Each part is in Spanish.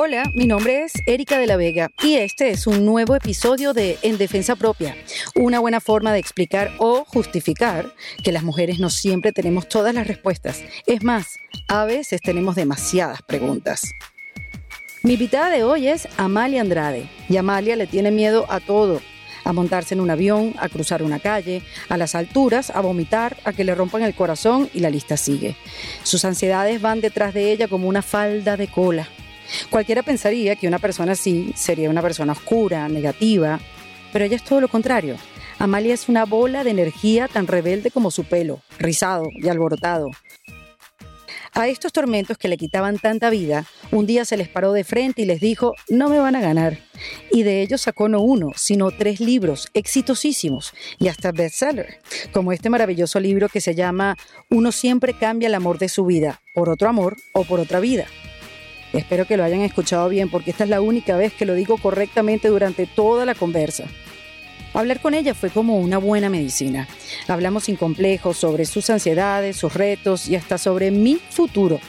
Hola, mi nombre es Erika de la Vega y este es un nuevo episodio de En Defensa Propia, una buena forma de explicar o justificar que las mujeres no siempre tenemos todas las respuestas. Es más, a veces tenemos demasiadas preguntas. Mi invitada de hoy es Amalia Andrade y Amalia le tiene miedo a todo. A montarse en un avión, a cruzar una calle, a las alturas, a vomitar, a que le rompan el corazón y la lista sigue. Sus ansiedades van detrás de ella como una falda de cola. Cualquiera pensaría que una persona así sería una persona oscura, negativa, pero ella es todo lo contrario. Amalia es una bola de energía tan rebelde como su pelo, rizado y alborotado. A estos tormentos que le quitaban tanta vida, un día se les paró de frente y les dijo, no me van a ganar. Y de ellos sacó no uno, sino tres libros exitosísimos y hasta bestseller, como este maravilloso libro que se llama Uno siempre cambia el amor de su vida, por otro amor o por otra vida. Espero que lo hayan escuchado bien porque esta es la única vez que lo digo correctamente durante toda la conversa. Hablar con ella fue como una buena medicina. Hablamos sin complejos sobre sus ansiedades, sus retos y hasta sobre mi futuro.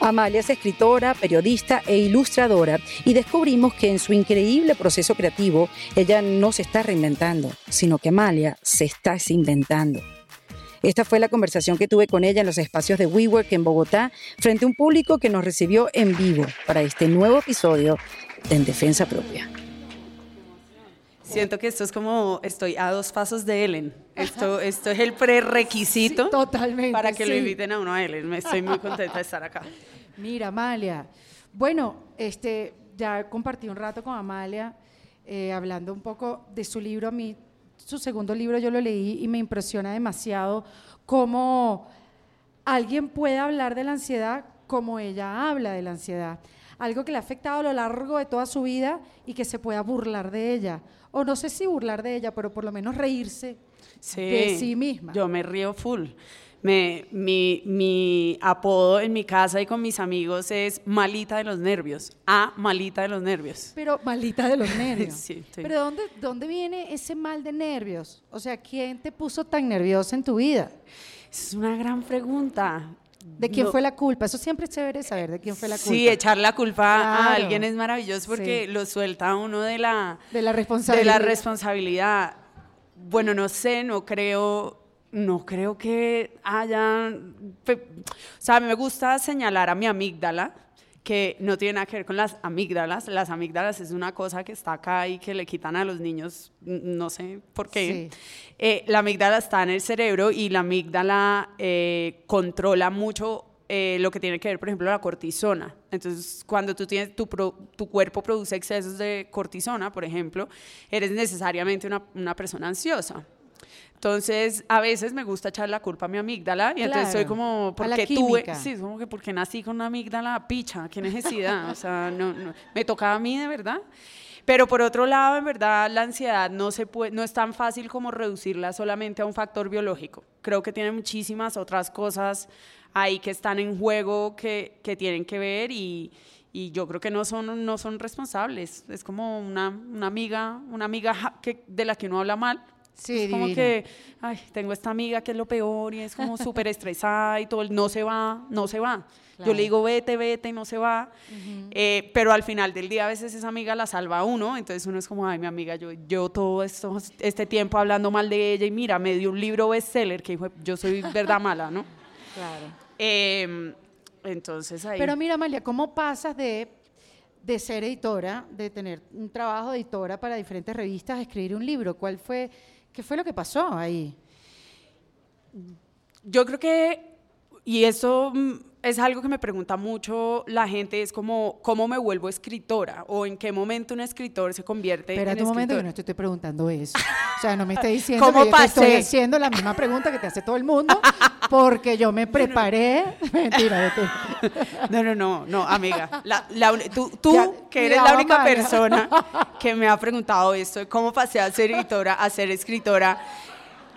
Amalia es escritora, periodista e ilustradora y descubrimos que en su increíble proceso creativo ella no se está reinventando, sino que Amalia se está inventando. Esta fue la conversación que tuve con ella en los espacios de WeWork en Bogotá, frente a un público que nos recibió en vivo para este nuevo episodio de En Defensa Propia. Siento que esto es como estoy a dos pasos de Ellen. Esto, esto es el prerequisito totalmente, para que lo sí. inviten a uno a Ellen. Me estoy muy contenta de estar acá. Mira, Amalia. Bueno, este, ya compartí un rato con Amalia eh, hablando un poco de su libro. A mí, su segundo libro yo lo leí y me impresiona demasiado cómo alguien puede hablar de la ansiedad como ella habla de la ansiedad. Algo que le ha afectado a lo largo de toda su vida y que se pueda burlar de ella. O no sé si burlar de ella, pero por lo menos reírse de sí misma. Yo me río full. Me, mi, mi apodo en mi casa y con mis amigos es malita de los nervios. A malita de los nervios. Pero malita de los nervios. Sí, sí. Pero ¿dónde, ¿dónde viene ese mal de nervios? O sea, ¿quién te puso tan nerviosa en tu vida? Es una gran pregunta. ¿De quién No- fue la culpa? Eso siempre es chévere saber de quién fue la culpa. Sí, echar la culpa a alguien es maravilloso porque Sí. lo suelta uno de la, De la de responsabilidad. la responsabilidad. Bueno, no sé, no creo, no creo que haya, o sea, a mí me gusta señalar a mi amígdala que no tiene nada que ver con las amígdalas. Las amígdalas es una cosa que está acá y que le quitan a los niños, no sé por qué. Sí. Eh, la amígdala está en el cerebro y la amígdala eh, controla mucho eh, lo que tiene que ver, por ejemplo, la cortisona. Entonces, cuando tú tienes, tu, pro- tu cuerpo produce excesos de cortisona, por ejemplo, eres necesariamente una, una persona ansiosa. Entonces, a veces me gusta echar la culpa a mi amígdala y entonces soy Claro, como, a ¿por la qué tuve? Sí, como que porque nací con una amígdala picha, qué necesidad, o sea, no, no, me tocaba a mí de verdad. Pero por otro lado, en verdad, la ansiedad no, se puede, no es tan fácil como reducirla solamente a un factor biológico. Creo que tiene muchísimas otras cosas ahí que están en juego que, que tienen que ver y, y yo creo que no son, no son responsables. Es como una, una amiga, una amiga que, de la que uno habla mal. Sí, es como que, ay, tengo esta amiga que es lo peor y es como súper estresada y todo, el no se va, no se va. Yo le digo, vete, vete y no se va. Eh, pero al final del día a veces esa amiga la salva a uno, entonces uno es como, ay, mi amiga, yo, yo todo esto, este tiempo hablando mal de ella y mira, me dio un libro bestseller que dijo, yo soy verdad mala, ¿no? Claro. Eh, entonces ahí... Pero mira, Amalia, ¿cómo pasas de, de ser editora, de tener un trabajo de editora para diferentes revistas, a escribir un libro? ¿Cuál fue, qué fue lo que pasó ahí? Yo creo que, y eso mm, es algo que me pregunta mucho la gente, es como, ¿cómo me vuelvo escritora? ¿O en qué momento un escritor se convierte Espérate en un momento, yo no te estoy preguntando eso. O sea, no me estés diciendo ¿Cómo que yo te estoy pasé? haciendo la misma pregunta que te hace todo el mundo, porque yo me preparé. Mentira, vete. No, no, no, no, amiga. La- tú, tú, Ya, que eres la única persona que me ha preguntado esto, cómo pasé a ser editora, a ser escritora,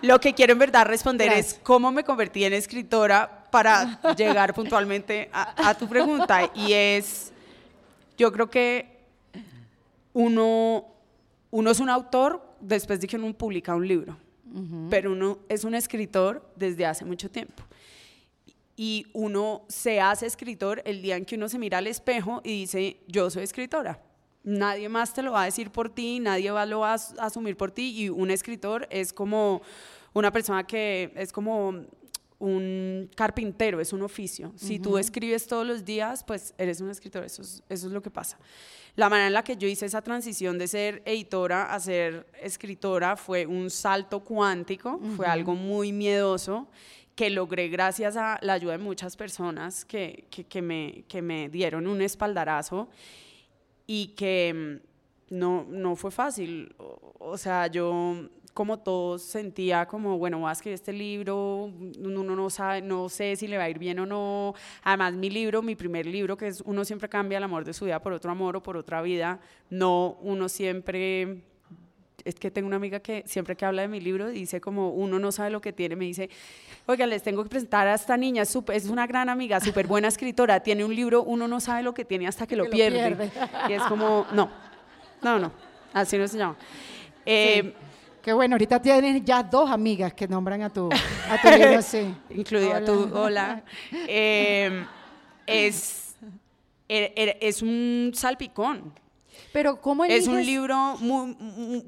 lo que quiero en verdad responder Gracias. es cómo me convertí en escritora para llegar puntualmente a, a tu pregunta. Y es, yo creo que uno, uno es un autor después de que uno publica un libro, pero uno es un escritor desde hace mucho tiempo. y uno se hace escritor el día en que uno se mira al espejo y dice, yo soy escritora. Nadie más te lo va a decir por ti, nadie lo va a asumir por ti y un escritor es como una persona que es como un carpintero, es un oficio. Si tú escribes todos los días, pues eres un escritor, eso es, eso es lo que pasa. La manera en la que yo hice esa transición de ser editora a ser escritora fue un salto cuántico, fue algo muy miedoso que logré gracias a la ayuda de muchas personas que, que, me, que me dieron un espaldarazo y que mm, no, no fue fácil. O, sea, yo como todos sentía como, bueno, voy a escribir este libro, uno no sabe, no sé si le va a ir bien o no. Además, mi libro, mi primer libro, que es Uno siempre cambia el amor de su vida por otro amor o por otra vida, no, uno siempre es que tengo una amiga que siempre que habla de mi libro dice como uno no sabe lo que tiene, me dice, oiga, les tengo que presentar a esta niña, es una gran amiga, súper buena escritora, tiene un libro, uno no sabe lo que tiene hasta que, lo, pierde. Y es como, no, no, no, así no se llama. Eh, Qué bueno, ahorita tienes ya dos amigas que nombran a tu, a tu libro así. Incluida tú, hola. Eh, es, er, er, es un salpicón. Pero ¿cómo Es un libro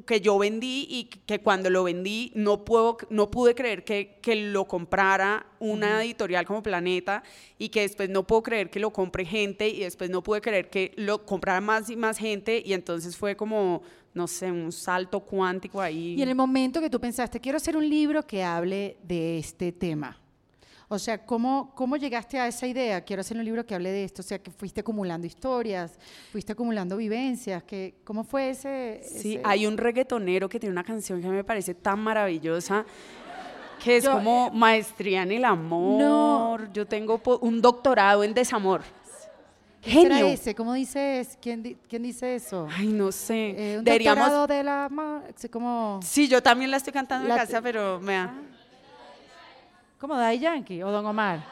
que yo vendí y que cuando lo vendí no, puedo, no pude creer que, que lo comprara una editorial como Planeta y que después no puedo creer que lo compre gente y después no pude creer que lo comprara más y más gente y entonces fue como, no sé, un salto cuántico ahí. Y en el momento que tú pensaste, quiero hacer un libro que hable de este tema. O sea, ¿cómo, ¿cómo llegaste a esa idea? Quiero hacer un libro que hable de esto. O sea, que fuiste acumulando historias, fuiste acumulando vivencias. Que, ¿Cómo fue ese, Sí, hay un reggaetonero que tiene una canción que me parece tan maravillosa que es como eh, maestría en el amor. No. Yo tengo un doctorado en desamor. Genio. Será ese? ¿Cómo dice ¿Quién, ¿Quién, dice eso? Ay, no sé. Eh, un doctorado de la... Como... Sí, yo también la estoy cantando en casa, pero me ah. ¿Cómo Daddy Yankee o Don Omar?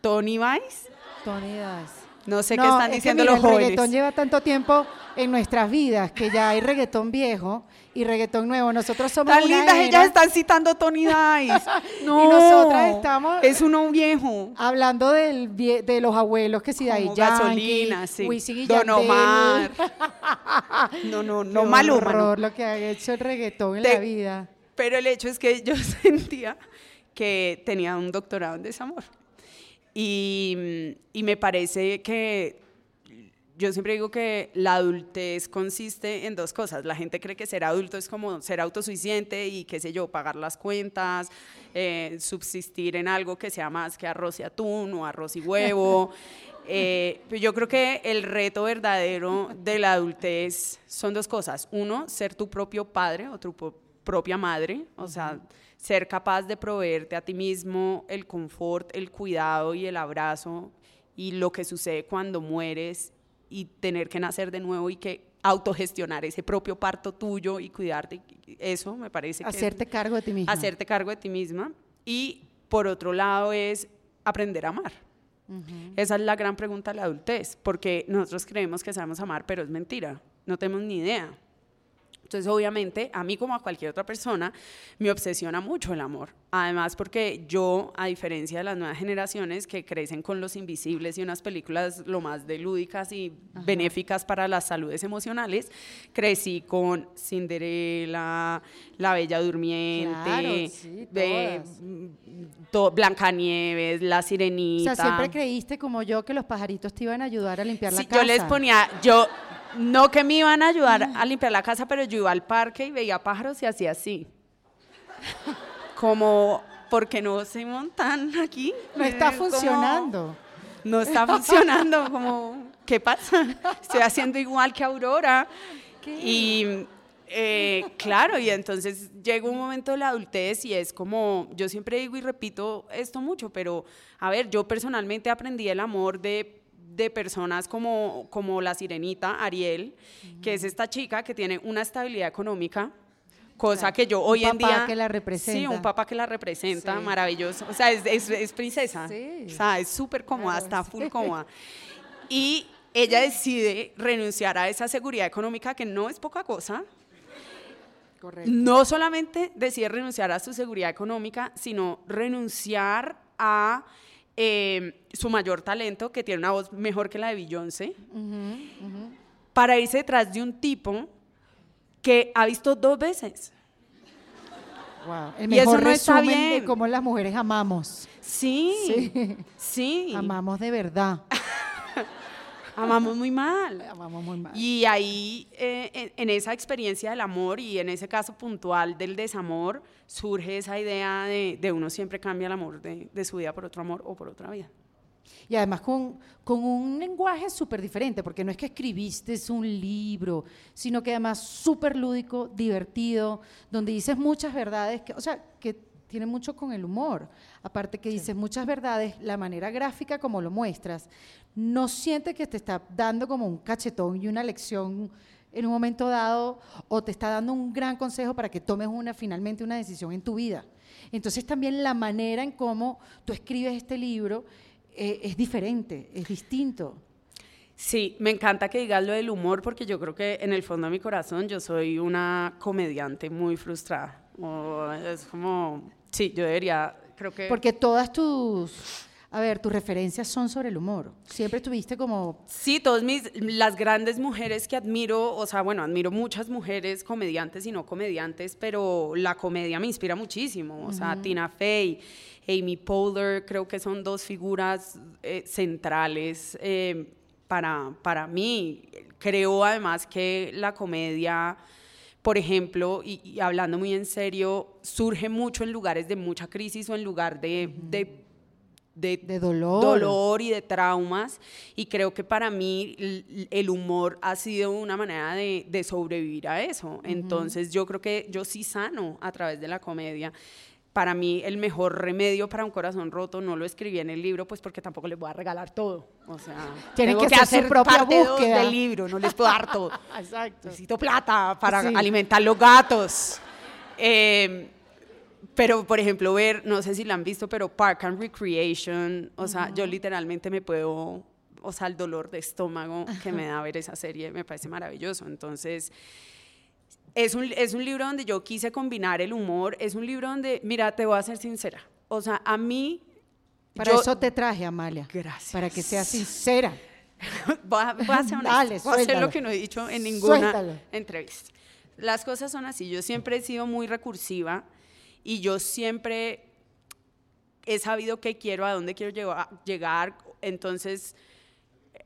Tony Vice. Tony Vice. No sé qué están diciendo los jóvenes. El reggaetón lleva tanto tiempo en nuestras vidas que ya hay reggaetón viejo y reggaetón nuevo. Nosotros somos Tan lindas, ellas están citando Tony Dice. No, y nosotras estamos es uno viejo. Hablando del de los abuelos que si da Yankee, gasolina, sí. Don Omar. no, no, no malo, horror lo que ha hecho el reggaetón en la vida. Pero el hecho es que yo sentía que tenía un doctorado en desamor. Y, y me parece que yo siempre digo que la adultez consiste en dos cosas. La gente cree que ser adulto es como ser autosuficiente y, qué sé yo, pagar las cuentas, eh, subsistir en algo que sea más que arroz y atún o arroz y huevo. Eh, yo creo que el reto verdadero de la adultez son dos cosas. Uno, ser tu propio padre o tu propia madre, o sea, ser capaz de proveerte a ti mismo el confort, el cuidado y el abrazo y lo que sucede cuando mueres y tener que nacer de nuevo y que autogestionar ese propio parto tuyo y cuidarte, eso me parece que... Hacerte cargo de ti misma. Hacerte cargo de ti misma. Y por otro lado es aprender a amar. Esa es la gran pregunta de la adultez, porque nosotros creemos que sabemos amar, pero es mentira, no tenemos ni idea. Entonces, obviamente, a mí como a cualquier otra persona, me obsesiona mucho el amor. Además, porque yo, a diferencia de las nuevas generaciones que crecen con los invisibles y unas películas lo más de lúdicas y benéficas para las saludes emocionales, crecí con Cinderela, La Bella Durmiente, Blancanieves, La Sirenita. O sea, siempre creíste como yo que los pajaritos te iban a ayudar a limpiar la casa. Yo les ponía, yo no que me iban a ayudar a limpiar la casa, pero yo iba al parque y veía pájaros y hacía así. Como, ¿por qué no se montan aquí? No está funcionando. no está funcionando, como, ¿qué pasa? Estoy haciendo igual que Aurora. Y eh, claro, y entonces llega un momento de la adultez y es como, yo siempre digo y repito esto mucho, pero a ver, yo personalmente aprendí el amor de de personas como, como la sirenita Ariel, que es esta chica que tiene una estabilidad económica, cosa que yo hoy en día... que la representa. Sí, un papá que la representa, maravilloso. O sea, es, es, princesa. Sí. O sea, es súper cómoda, está full cómoda. Y ella decide renunciar a esa seguridad económica que no es poca cosa. Correcto. No solamente decide renunciar a su seguridad económica, sino renunciar a eh, su mayor talento, que tiene una voz mejor que la de Beyoncé, para irse detrás de un tipo que ha visto dos veces. Wow. El Y eso mejor no está resumen de bien. cómo las mujeres amamos. Sí, Sí. sí, Amamos de verdad. Amamos muy mal. Amamos muy mal. Y ahí, eh, en, en esa experiencia del amor y en ese caso puntual del desamor, surge esa idea de, de uno siempre cambia el amor de, de su vida por otro amor o por otra vida. Y además con, con un lenguaje súper diferente, porque no es que escribiste un libro, sino que además súper lúdico, divertido, donde dices muchas verdades, que, o sea, que tiene mucho con el humor. Aparte que dices muchas verdades, la manera gráfica como lo muestras, no siente que te está dando como un cachetón y una lección en un momento dado, o te está dando un gran consejo para que tomes una, finalmente una decisión en tu vida. Entonces también la manera en cómo tú escribes este libro eh, es diferente, es distinto. Sí, me encanta que digas lo del humor porque yo creo que en el fondo de mi corazón yo soy una comediante muy frustrada. Es como, sí, yo debería, creo que... Porque todas tus, a ver, tus referencias son sobre el humor. Siempre estuviste como, Sí, todas mis, las grandes mujeres que admiro, o sea, bueno, admiro muchas mujeres comediantes y no comediantes, pero la comedia me inspira muchísimo. O sea, Tina Fey, Amy Poehler, creo que son dos figuras eh, centrales eh, para, para mí. Creo además que la comedia, por ejemplo, y, y hablando muy en serio, surge mucho en lugares de mucha crisis o en lugar de- de de, De dolor. dolor y de traumas. Y creo que para mí el humor ha sido una manera de, de sobrevivir a eso. Entonces yo creo que yo sí sano a través de la comedia. Para mí el mejor remedio para un corazón roto no lo escribí en el libro, pues porque tampoco les voy a regalar todo. O sea, Tienen que hacer su propia parte búsqueda. del libro, no les puedo dar todo. Exacto. Necesito plata para Sí. alimentar los gatos. Eh, pero, por ejemplo, ver, no sé si la han visto, pero Park and Recreation, o sea, yo literalmente me puedo, o sea, el dolor de estómago que me da ver esa serie me parece maravilloso. Entonces, es un, es un libro donde yo quise combinar el humor, es un libro donde, mira, te voy a ser sincera, o sea, a mí... Para yo- eso te traje, Amalia. Gracias. Para que seas sincera. voy a, voy a ser honesta, Dale, voy a hacer lo que no he dicho en ninguna Suéltalo. entrevista. Las cosas son así, yo siempre he sido muy recursiva y yo siempre he sabido qué quiero, a dónde quiero llegar, entonces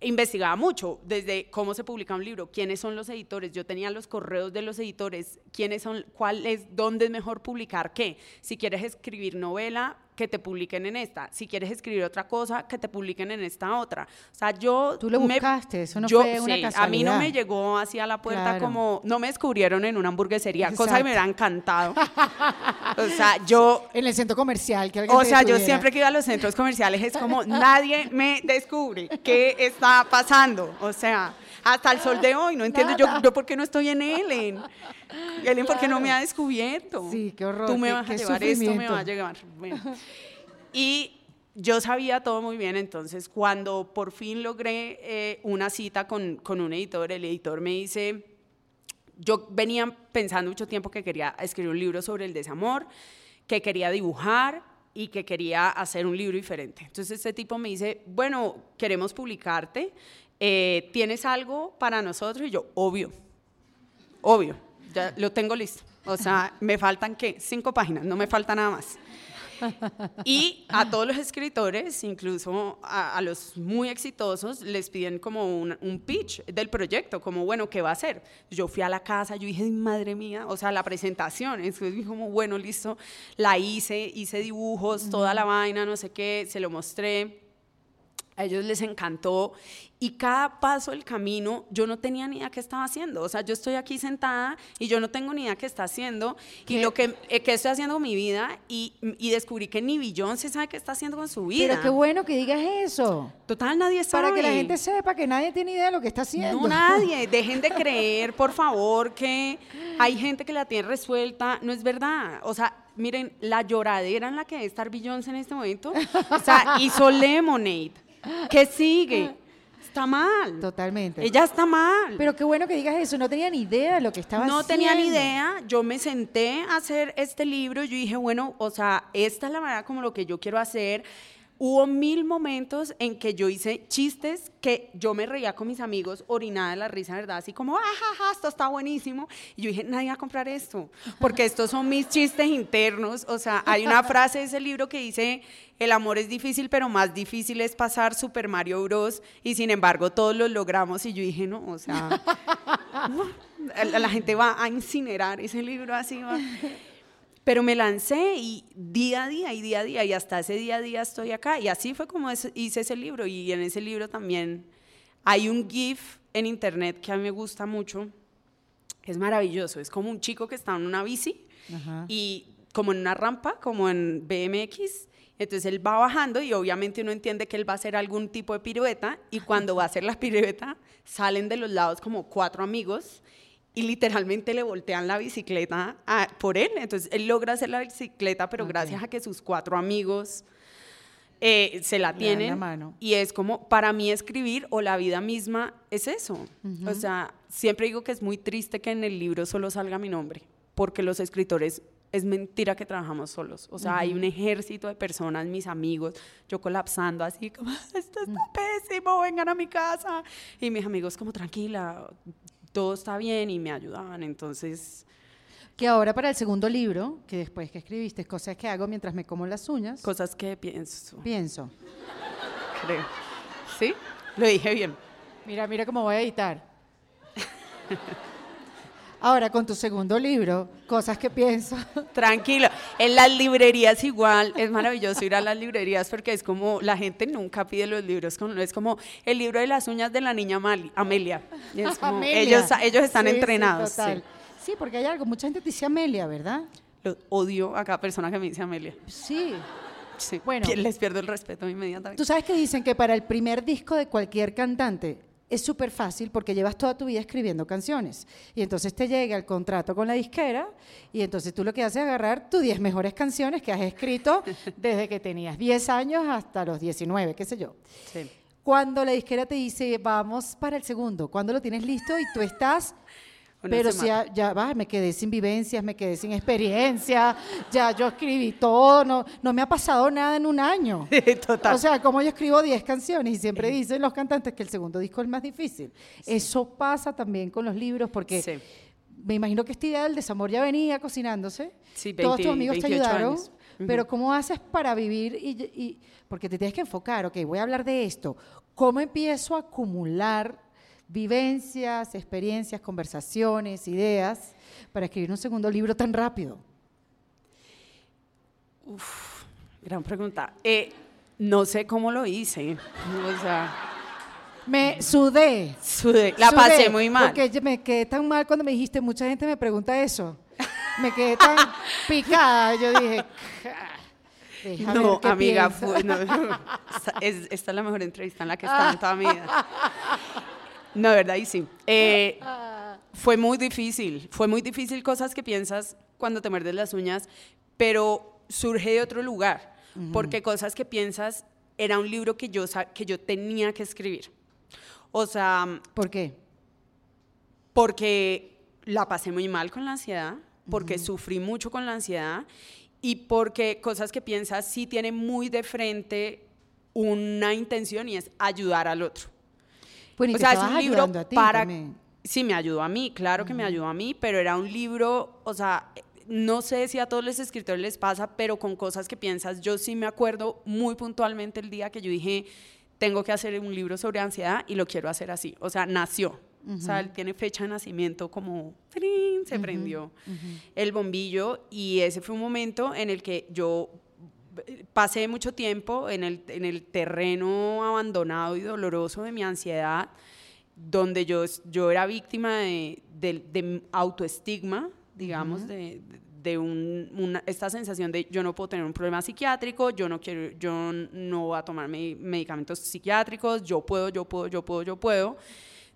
investigaba mucho, desde cómo se publica un libro, quiénes son los editores, yo tenía los correos de los editores, quiénes son, cuál es, dónde es mejor publicar qué, si quieres escribir novela, que te publiquen en esta, si quieres escribir otra cosa, que te publiquen en esta otra. O sea, yo... Tú lo me- buscaste, eso no yo- fue una sí, A mí casualidad. no me llegó así a la puerta Claro. como, no me descubrieron en una hamburguesería, cosa que me Exacto. hubiera encantado. o sea, yo... En el centro comercial. Que O sea, yo siempre que iba a los centros comerciales es como nadie me descubre qué está pasando. O sea, hasta el sol de hoy no entiendo yo, yo por qué no estoy en Ellen. Ellen, ¿por qué no me ha descubierto? Sí, qué horror, Tú me qué- vas a llevar esto, me vas a llevar. Bueno. Y yo sabía todo muy bien, entonces cuando por fin logré eh, una cita con, con un editor, el editor me dice, yo venía pensando mucho tiempo que quería escribir un libro sobre el desamor, que quería dibujar y que quería hacer un libro diferente. Entonces este tipo me dice, bueno, queremos publicarte, eh, ¿tienes algo para nosotros? Y yo, obvio, obvio, ya lo tengo listo. O sea, me faltan, ¿qué? Cinco páginas, no me falta nada más. Y a todos los escritores, incluso a, a los muy exitosos, les piden como un, un pitch del proyecto, como, bueno, ¿qué va a hacer? Yo fui a la casa, yo dije, "Ay, madre mía, o sea, la presentación, entonces dije como, bueno, listo, la hice, hice dibujos, toda la vaina, no sé qué, se lo mostré. A ellos les encantó y cada paso del camino yo no tenía ni idea qué estaba haciendo. O sea, yo estoy aquí sentada y yo no tengo ni idea qué está haciendo y ¿Qué? lo que, eh, qué estoy haciendo con mi vida y, y descubrí que ni Beyoncé sabe qué está haciendo con su vida. Pero qué bueno que digas eso. Total, nadie sabe. Para que la gente sepa que nadie tiene idea de lo que está haciendo. No, nadie. Dejen de creer, por favor, que hay gente que la tiene resuelta. No es verdad. O sea, miren, la lloradera en la que debe estar Beyoncé en este momento. O sea, hizo Lemonade. ¿Qué sigue? está mal. Totalmente. Ella está mal. Pero qué bueno que digas eso, no tenía ni idea de lo que estaba no haciendo. tenía ni idea, yo me senté a hacer este libro, yo dije, bueno, o sea, esta es la manera como lo que yo quiero hacer. Hubo mil momentos en que yo hice chistes que yo me reía con mis amigos, orinada de la risa, ¿verdad? Así como, ajaja, esto está buenísimo. Y yo dije, nadie va a comprar esto, porque estos son mis chistes internos. O sea, hay una frase de ese libro que dice, el amor es difícil, pero más difícil es pasar Super Mario Bros. Y sin embargo, todos lo logramos. Y yo dije, no, o sea, la gente va a incinerar ese libro así. Va. Pero me lancé y día a día y día a día y hasta ese día a día estoy acá. Y así fue como es- hice ese libro. Y en ese libro también hay un GIF en internet que a mí me gusta mucho. Es maravilloso. Es como un chico que está en una bici Ajá. y como en una rampa, como en BMX. Entonces él va bajando y obviamente uno entiende que él va a hacer algún tipo de pirueta y cuando va a hacer la pirueta salen de los lados como cuatro amigos y literalmente le voltean la bicicleta a- por él. Entonces él logra hacer la bicicleta, pero Ok. gracias a que sus cuatro amigos eh, se la dan la tienen. mano. Y es como, para mí escribir o la vida misma es eso. O sea, siempre digo que es muy triste que en el libro solo salga mi nombre, porque los escritores es mentira que trabajamos solos. O sea, hay un ejército de personas, mis amigos, yo colapsando así como, esto está pésimo, vengan a mi casa. Y mis amigos como, tranquila, todo está bien y me ayudaban. Entonces, Que ahora para el segundo libro, que después que escribiste, cosas que hago mientras me como las uñas, cosas que pienso, pienso. creo. ¿Sí? Lo dije bien. Mira, mira cómo voy a editar. Ahora, con tu segundo libro, cosas que pienso. Tranquilo. En las librerías igual, es maravilloso ir a las librerías porque es como, la gente nunca pide los libros, es como el libro de las uñas de la niña Mali- Amelia. Es como, Amelia. ellos, ellos están Sí, sí, entrenados. total. sí. Sí, porque hay algo, mucha gente te dice Amelia, ¿verdad? Lo odio a cada persona que me dice Amelia. Sí. Sí. Bueno. Les pierdo el respeto inmediatamente. Tú sabes que dicen que para el primer disco de cualquier cantante es súper fácil porque llevas toda tu vida escribiendo canciones. Y entonces te llega el contrato con la disquera y entonces tú lo que haces es agarrar tus 10 mejores canciones que has escrito desde que tenías 10 años hasta los 19, qué sé yo. Sí. Cuando la disquera te dice, vamos para el segundo, cuando lo tienes listo y tú estás, pero si ya, ya va, me quedé sin vivencias, me quedé sin experiencia, ya yo escribí todo, no, no me ha pasado nada en un año. Total. O sea, como yo escribo 10 canciones y siempre dicen los cantantes que el segundo disco es el más difícil. Eso pasa también con los libros porque Sí. me imagino que esta idea del desamor ya venía cocinándose. Sí, Todos 20, tus amigos te 28 ayudaron. años. Pero ¿cómo haces para vivir? Y, y- porque te tienes que enfocar, ok, voy a hablar de esto. ¿Cómo empiezo a acumular vivencias, experiencias, conversaciones, ideas para escribir un segundo libro tan rápido? Gran pregunta. Eh, no sé cómo lo hice. O sea, Me sudé. sudé. la Sudé, pasé muy mal. Porque me quedé tan mal cuando me dijiste, mucha gente me pregunta eso. Me quedé tan picada, yo dije, "Ja, déjame ver No, amiga, piensa". fue- no, esta, es- esta es la mejor entrevista en la que he estado en toda mi vida. No, de verdad, y sí. Eh, fue muy difícil, fue muy difícil cosas que piensas cuando te muerdes las uñas, pero surge de otro lugar, porque cosas que piensas era un libro que yo, que yo tenía que escribir. O sea, ¿Por qué? porque la pasé muy mal con la ansiedad, porque sufrí mucho con la ansiedad y porque cosas que piensas sí tienen muy de frente una intención y es ayudar al otro. Bueno, y o sea, es un libro ayudando a ti para... también. Sí, me ayudó a mí, claro que me ayudó a mí, pero era un libro, o sea, no sé si a todos los escritores les pasa, pero con cosas que piensas, yo sí me acuerdo muy puntualmente el día que yo dije, tengo que hacer un libro sobre ansiedad y lo quiero hacer así. O sea, nació. O sea, él tiene fecha de nacimiento como, ¡trin! se prendió el bombillo y ese fue un momento en el que yo pasé mucho tiempo en el, en el terreno abandonado y doloroso de mi ansiedad, donde yo, yo era víctima de, de- de autoestigma, digamos, de, de un- una, esta sensación de yo no puedo tener un problema psiquiátrico, yo no quiero, yo no voy a tomar me- medicamentos psiquiátricos, yo puedo, yo puedo, yo puedo, yo puedo.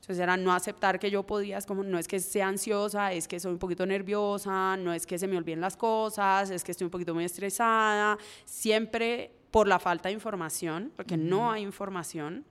Entonces era no aceptar que yo podía, es como no es que sea ansiosa, es que soy un poquito nerviosa, no es que se me olviden las cosas, es que estoy un poquito muy estresada, siempre por la falta de información, porque no hay información.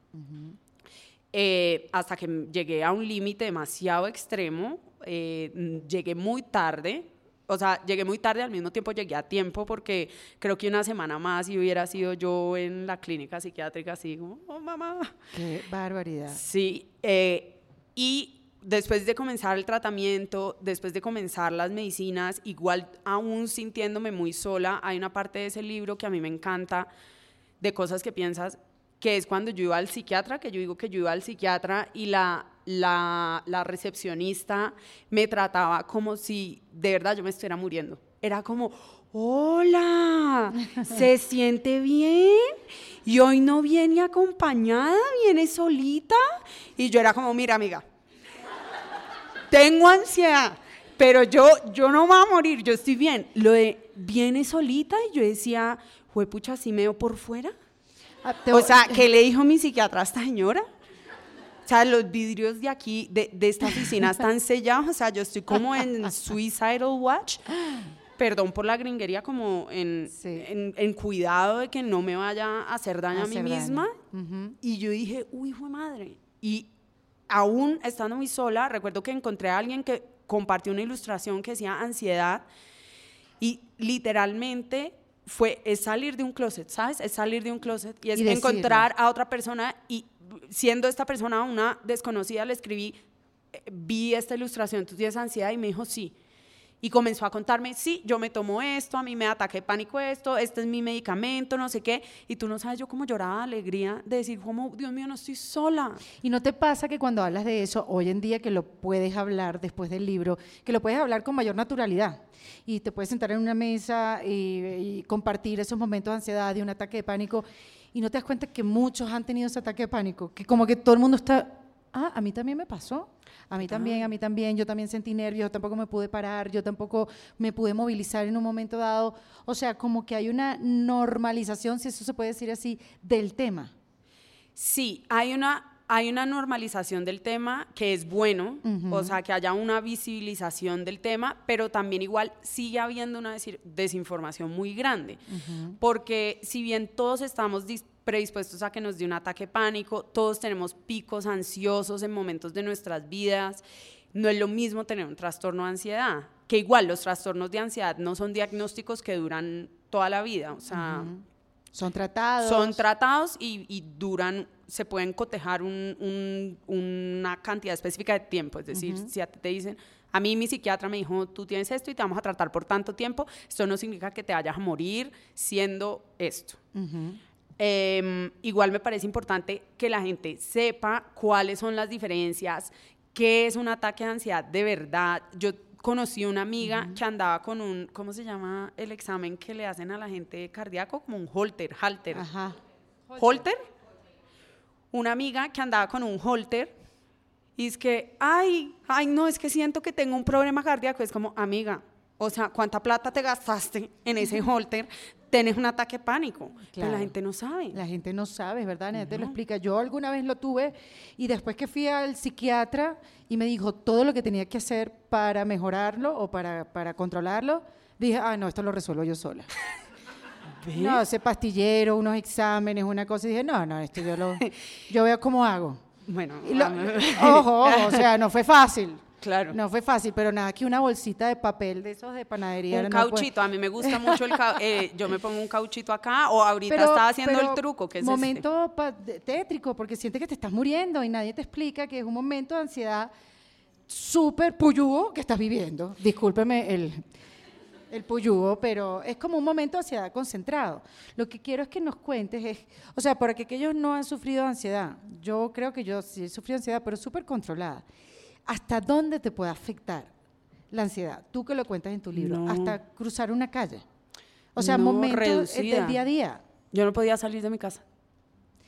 eh, hasta que llegué a un límite demasiado extremo, eh, llegué muy tarde, o sea, llegué muy tarde, al mismo tiempo llegué a tiempo porque creo que una semana más y hubiera sido yo en la clínica psiquiátrica así como, oh mamá. Qué barbaridad. Sí, eh, y después de comenzar el tratamiento, después de comenzar las medicinas, igual aún sintiéndome muy sola, hay una parte de ese libro que a mí me encanta, de cosas que piensas, que es cuando yo iba al psiquiatra, que yo digo que yo iba al psiquiatra y la, la, la recepcionista me trataba como si de verdad yo me estuviera muriendo. Era como, hola, ¿se siente bien? Y hoy no viene acompañada, viene solita. Y yo era como, mira amiga, tengo ansiedad, pero yo, yo no voy a morir, yo estoy bien. Lo de, viene solita y yo decía, pucha, así me veo por fuera. Ah, O sea, ¿qué le dijo mi psiquiatra a esta señora? O sea, los vidrios de aquí, de, de esta oficina, están sellados. O sea, yo estoy como en Suicidal Watch. Perdón por la gringuería, como en, Sí. en, en cuidado de que no me vaya a hacer daño a mí Hacer daño. misma. Ujú. Y yo dije, uy, fue madre. Y aún estando muy sola, recuerdo que encontré a alguien que compartió una ilustración que decía ansiedad. Y literalmente fue, es salir de un closet, ¿sabes? Es salir de un closet y es Y encontrar a otra persona y siendo esta persona una desconocida, le escribí, eh, vi esta ilustración, tú tienes ansiedad y me dijo sí. Y comenzó a contarme, sí, yo me tomo esto, a mí me ataque pánico esto, este es mi medicamento, no sé qué. Y tú no sabes yo cómo lloraba de alegría de decir, como, Dios mío, no estoy sola. ¿Y no te pasa que cuando hablas de eso, hoy en día que lo puedes hablar después del libro, que lo puedes hablar con mayor naturalidad? Y te puedes sentar en una mesa y, y compartir esos momentos de ansiedad, de un ataque de pánico, y no te das cuenta que muchos han tenido ese ataque de pánico, que como que todo el mundo está, ah, a mí también me pasó. A mí también, a mí también, yo también sentí nervios, yo tampoco me pude parar, yo tampoco me pude movilizar en un momento dado. O sea, como que hay una normalización, si eso se puede decir así, del tema. Sí, hay una, hay una normalización del tema que es bueno, o sea, que haya una visibilización del tema, pero también igual sigue habiendo una desi- desinformación muy grande, porque si bien todos estamos dis- predispuestos a que nos dé un ataque pánico, todos tenemos picos ansiosos en momentos de nuestras vidas, no es lo mismo tener un trastorno de ansiedad, que igual los trastornos de ansiedad no son diagnósticos que duran toda la vida, o sea... Son tratados. Son tratados y, y duran, se pueden cotejar un- un- una cantidad específica de tiempo. Es decir, si a ti te dicen, a mí mi psiquiatra me dijo, tú tienes esto y te vamos a tratar por tanto tiempo, esto no significa que te vayas a morir siendo esto. Em, igual me parece importante que la gente sepa cuáles son las diferencias, qué es un ataque de ansiedad de verdad. Yo conocí una amiga que andaba con un, ¿cómo se llama el examen que le hacen a la gente cardíaco? Como un holter, halter. Ajá. ¿Holter? Una amiga que andaba con un holter y es que, ay, ay, no, es que siento que tengo un problema cardíaco. Es como, amiga, o sea, ¿cuánta plata te gastaste en ese holter? Tienes un ataque de pánico. Pero la gente no sabe. La gente no sabe, ¿verdad? Nadie te lo explica. Yo alguna vez lo tuve y después que fui al psiquiatra y me dijo todo lo que tenía que hacer para mejorarlo o para, para controlarlo, dije, ah, no, esto lo resuelvo yo sola. No, ese pastillero, unos exámenes, una cosa. Y dije, no, no, esto yo lo, yo veo cómo hago. Bueno, Y lo- a mí- ojo, ojo, o sea, no fue fácil. Claro. No fue fácil, pero nada que una bolsita de papel de esos de panadería. un no cauchito, a mí me gusta mucho el cau- eh, yo me pongo un cauchito acá o ahorita Pero- estaba haciendo el truco que es este. momento de- tétrico porque sientes que te estás muriendo y nadie te explica que es un momento de ansiedad súper puyúo que estás viviendo. Discúlpeme el, el puyúo, pero es como un momento de ansiedad concentrado. Lo que quiero es que nos cuentes es, o sea, para que aquellos no han sufrido ansiedad, yo creo que yo sí he sufrido ansiedad, pero súper controlada. ¿Hasta dónde te puede afectar la ansiedad? Tú que lo cuentas en tu libro, No. hasta cruzar una calle. O sea, No, momentos eh, del reducida. día a día. Yo no podía salir de mi casa.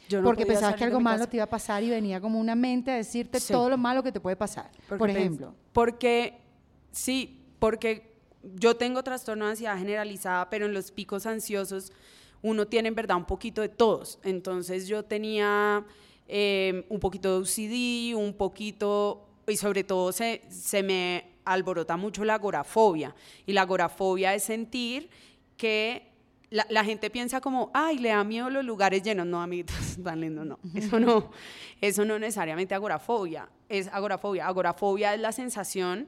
Yo no porque pensabas que algo malo te iba a pasar y venía como una mente a decirte Sí. todo lo malo que te puede pasar. Porque por ejemplo. Porque, sí, porque yo tengo trastorno de ansiedad generalizada, pero en los picos ansiosos uno tiene en verdad un poquito de todos. Entonces yo tenía eh, un poquito de OCD, un poquito, y sobre todo se, se me alborota mucho la agorafobia. Y la agorafobia es sentir que la, gente piensa como, ay, le da miedo los lugares llenos. No, amiguitos, tan lindo, no. Eso no, eso no necesariamente agorafobia. Es agorafobia. Agorafobia es la sensación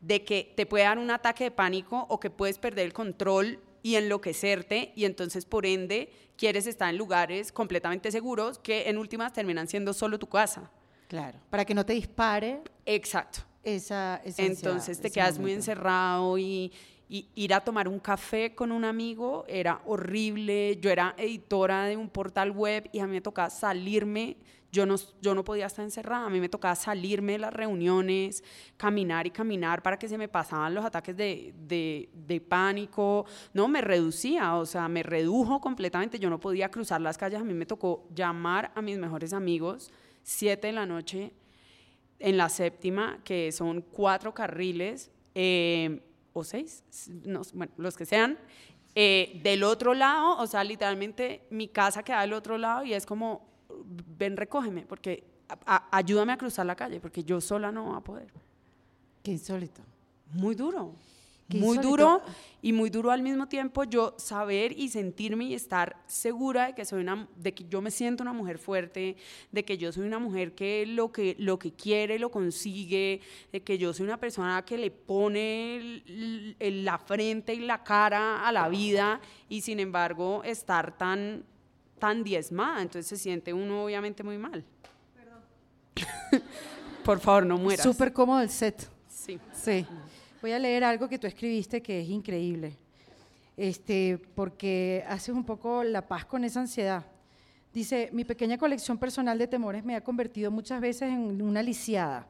de que te puede dar un ataque de pánico o que puedes perder el control y enloquecerte y entonces por ende quieres estar en lugares completamente seguros que en últimas terminan siendo solo tu casa. Claro, para que no te dispare. Exacto. Esa, esa entonces te quedas muy encerrado y, y ir a tomar un café con un amigo era horrible. Yo era editora de un portal web y a mí me tocaba salirme. Yo no, yo no podía estar encerrada, a mí me tocaba salirme de las reuniones, caminar y caminar para que se me pasaban los ataques de, de, de pánico. No, me reducía, o sea, me redujo completamente. Yo no podía cruzar las calles. A mí me tocó llamar a mis mejores amigos, siete de la noche, en la séptima, que son cuatro carriles. Eh, o seis, bueno, los que sean, eh, del otro lado, o sea, literalmente mi casa queda del otro lado y es como, ven, recógeme, porque ayúdame a cruzar la calle, porque yo sola no voy a poder. Qué insólito. Muy duro muy duro y muy duro al mismo tiempo yo saber y sentirme y estar segura de que soy una de que yo me siento una mujer fuerte, de que yo soy una mujer que lo que lo que quiere lo consigue, de que yo soy una persona que le pone la frente y la cara a la vida y sin embargo estar tan tan diezmada, entonces se siente uno obviamente muy mal. Perdón. Por favor, no mueras. Súper cómodo el set. Sí. Sí. Voy a leer algo que tú escribiste que es increíble, este, porque haces un poco la paz con esa ansiedad. Dice, mi pequeña colección personal de temores me ha convertido muchas veces en una lisiada,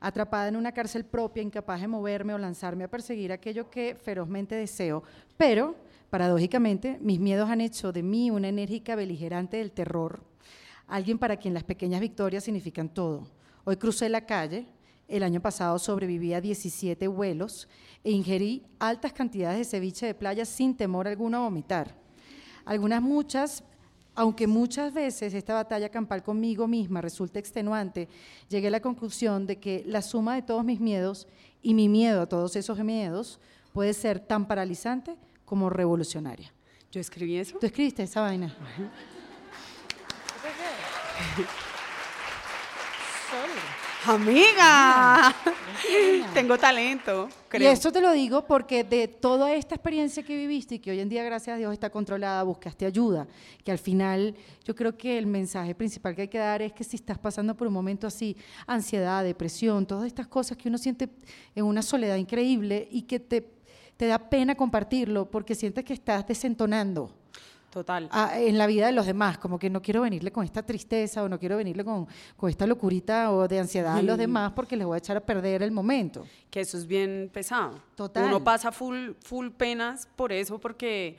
atrapada en una cárcel propia, incapaz de moverme o lanzarme a perseguir aquello que ferozmente deseo. Pero, paradójicamente, mis miedos han hecho de mí una enérgica beligerante del terror, alguien para quien las pequeñas victorias significan todo. Hoy crucé la calle el año pasado sobreviví a 17 vuelos e ingerí altas cantidades de ceviche de playa sin temor alguno a vomitar. Algunas muchas, aunque muchas veces esta batalla campal conmigo misma resulta extenuante, llegué a la conclusión de que la suma de todos mis miedos y mi miedo a todos esos miedos puede ser tan paralizante como revolucionaria. ¿Yo escribí eso? ¿Tú escribiste esa vaina? Amiga, tengo talento. Y esto te lo digo porque de toda esta experiencia que viviste y que hoy en día, gracias a Dios, está controlada, buscaste ayuda, que al final yo creo que el mensaje principal que hay que dar es que si estás pasando por un momento así, ansiedad, depresión, todas estas cosas que uno siente en una soledad increíble y que te, te da pena compartirlo porque sientes que estás desentonando Total. en la vida de los demás, como que no quiero venirle con esta tristeza o no quiero venirle con, con esta locurita o de ansiedad a los demás porque les voy a echar a perder el momento. Que eso es bien pesado. Total. Uno pasa full, full penas por eso porque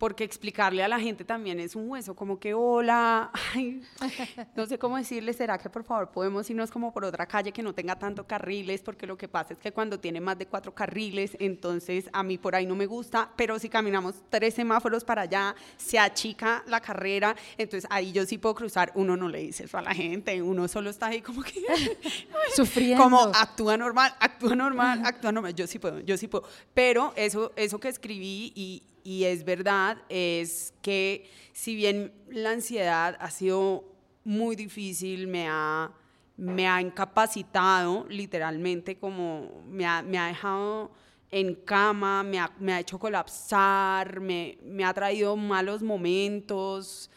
porque explicarle a la gente también es un hueso, como que hola, no sé cómo decirle, será que por favor podemos irnos como por otra calle que no tenga tanto carriles, porque lo que pasa es que cuando tiene más de cuatro carriles, entonces a mí por ahí no me gusta, pero si caminamos tres semáforos para allá, se achica la carrera, entonces ahí yo sí puedo cruzar, uno no le dice eso a la gente, uno solo está ahí como que sufriendo, como actúa normal, actúa normal, actúa normal, yo sí puedo, yo sí puedo, pero eso, eso que escribí y, y es verdad, es que si bien la ansiedad ha sido muy difícil, me ha, me ha incapacitado literalmente, como me ha, me ha dejado en cama, me ha, me ha hecho colapsar, me, me, ha traído malos momentos,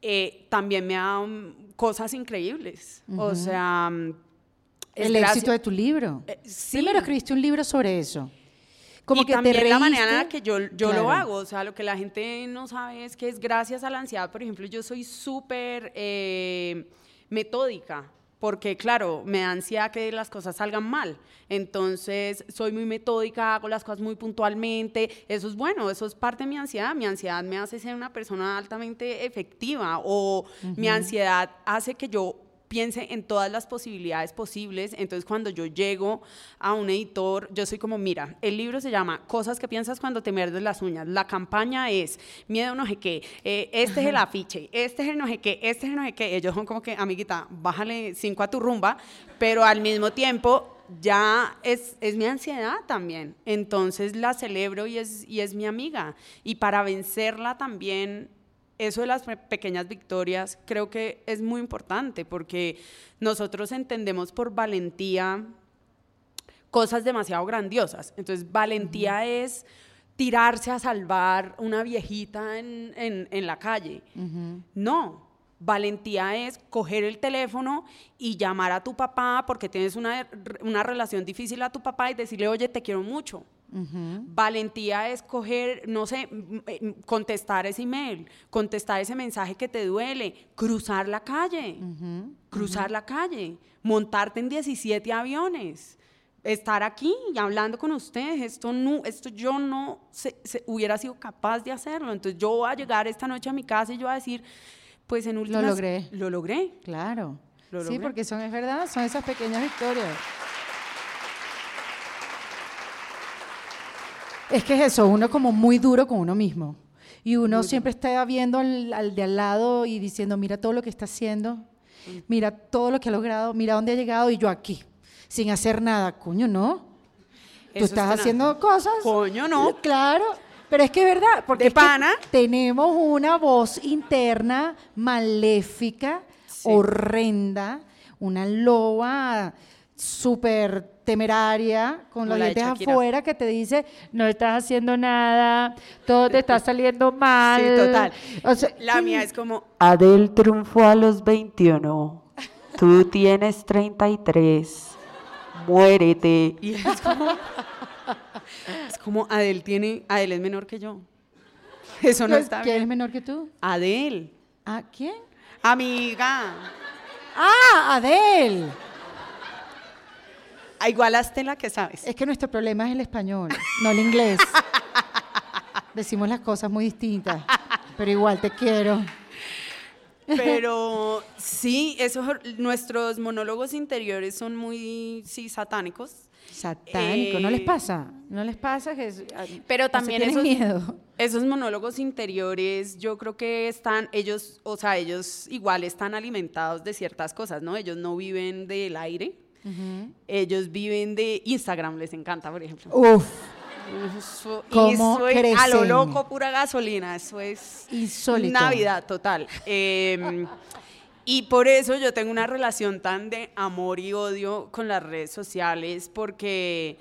eh, también me ha dado cosas increíbles. O sea... El éxito de tu libro. Eh, Primero escribiste un libro sobre eso. Como y que también te la manera que yo, yo lo hago, o sea, lo que la gente no sabe es que es gracias a la ansiedad, por ejemplo, yo soy súper eh, metódica, porque claro, me da ansiedad que las cosas salgan mal. Entonces, soy muy metódica, hago las cosas muy puntualmente. Eso es bueno, eso es parte de mi ansiedad. Mi ansiedad me hace ser una persona altamente efectiva o mi ansiedad hace que yo piense en todas las posibilidades posibles. Entonces, cuando yo llego a un editor, yo soy como, mira, el libro se llama Cosas que piensas cuando te muerdes las uñas. La campaña es miedo no sé qué, eh, este es el afiche, este es el no sé qué, este es el no sé qué. Ellos son como que, amiguita, bájale cinco a tu rumba, pero al mismo tiempo ya es, es mi ansiedad también. Entonces la celebro y es, y es mi amiga. Y para vencerla también eso de las pequeñas victorias creo que es muy importante porque nosotros entendemos por valentía cosas demasiado grandiosas. Entonces, valentía es tirarse a salvar una viejita en, la calle. No, valentía es coger el teléfono y llamar a tu papá porque tienes una, una relación difícil a tu papá y decirle, oye, te quiero mucho Valentía es coger, no sé, eh, contestar ese email, contestar ese mensaje que te duele, cruzar la calle, cruzar la calle, montarte en 17 aviones, estar aquí y hablando con ustedes. Esto, no, esto yo no se, hubiera sido capaz de hacerlo. Entonces yo voy a llegar esta noche a mi casa y yo voy a decir, pues en últimas... Lo logré. Lo logré. Claro. Sí, porque son, es verdad, son esas pequeñas victorias. Es que es eso, uno como muy duro con uno mismo. Y uno siempre está viendo al, de al lado y diciendo, mira todo lo que está haciendo, mira todo lo que ha logrado, mira dónde ha llegado y yo aquí, sin hacer nada. Coño, no. Tú estás haciendo cosas. Coño, no. Claro. Pero es que es verdad, porque tenemos una voz interna maléfica, horrenda, una loba súper temeraria, con los dientes afuera, que te dice, no estás haciendo nada, todo te está saliendo mal. Sí, total. la mía es como... Adel triunfó a los 21, tú tienes 33, muérete. Y es como... es como Adel tiene... Adel es menor que yo. Eso no está ¿Quién es menor que tú? Adel. ¿A quién? Amiga. Ah, Adel. Ah, igual la que sabes. Es que nuestro problema es el español, no el inglés. Decimos las cosas muy distintas, pero igual te quiero. Pero sí, esos, nuestros monólogos interiores son muy, sí, satánicos. Satánico, ¿no les eh, pasa? ¿No les pasa que ah, Pero también esos, miedo? esos monólogos interiores, yo creo que están, ellos, o sea, ellos igual están alimentados de ciertas cosas, ¿no? Ellos no viven del aire, ellos viven de Instagram, les encanta, por ejemplo. Uf. Eso, es a lo loco, pura gasolina. Eso es Insólito. Navidad total. Em, y por eso yo tengo una relación tan de amor y odio con las redes sociales, porque.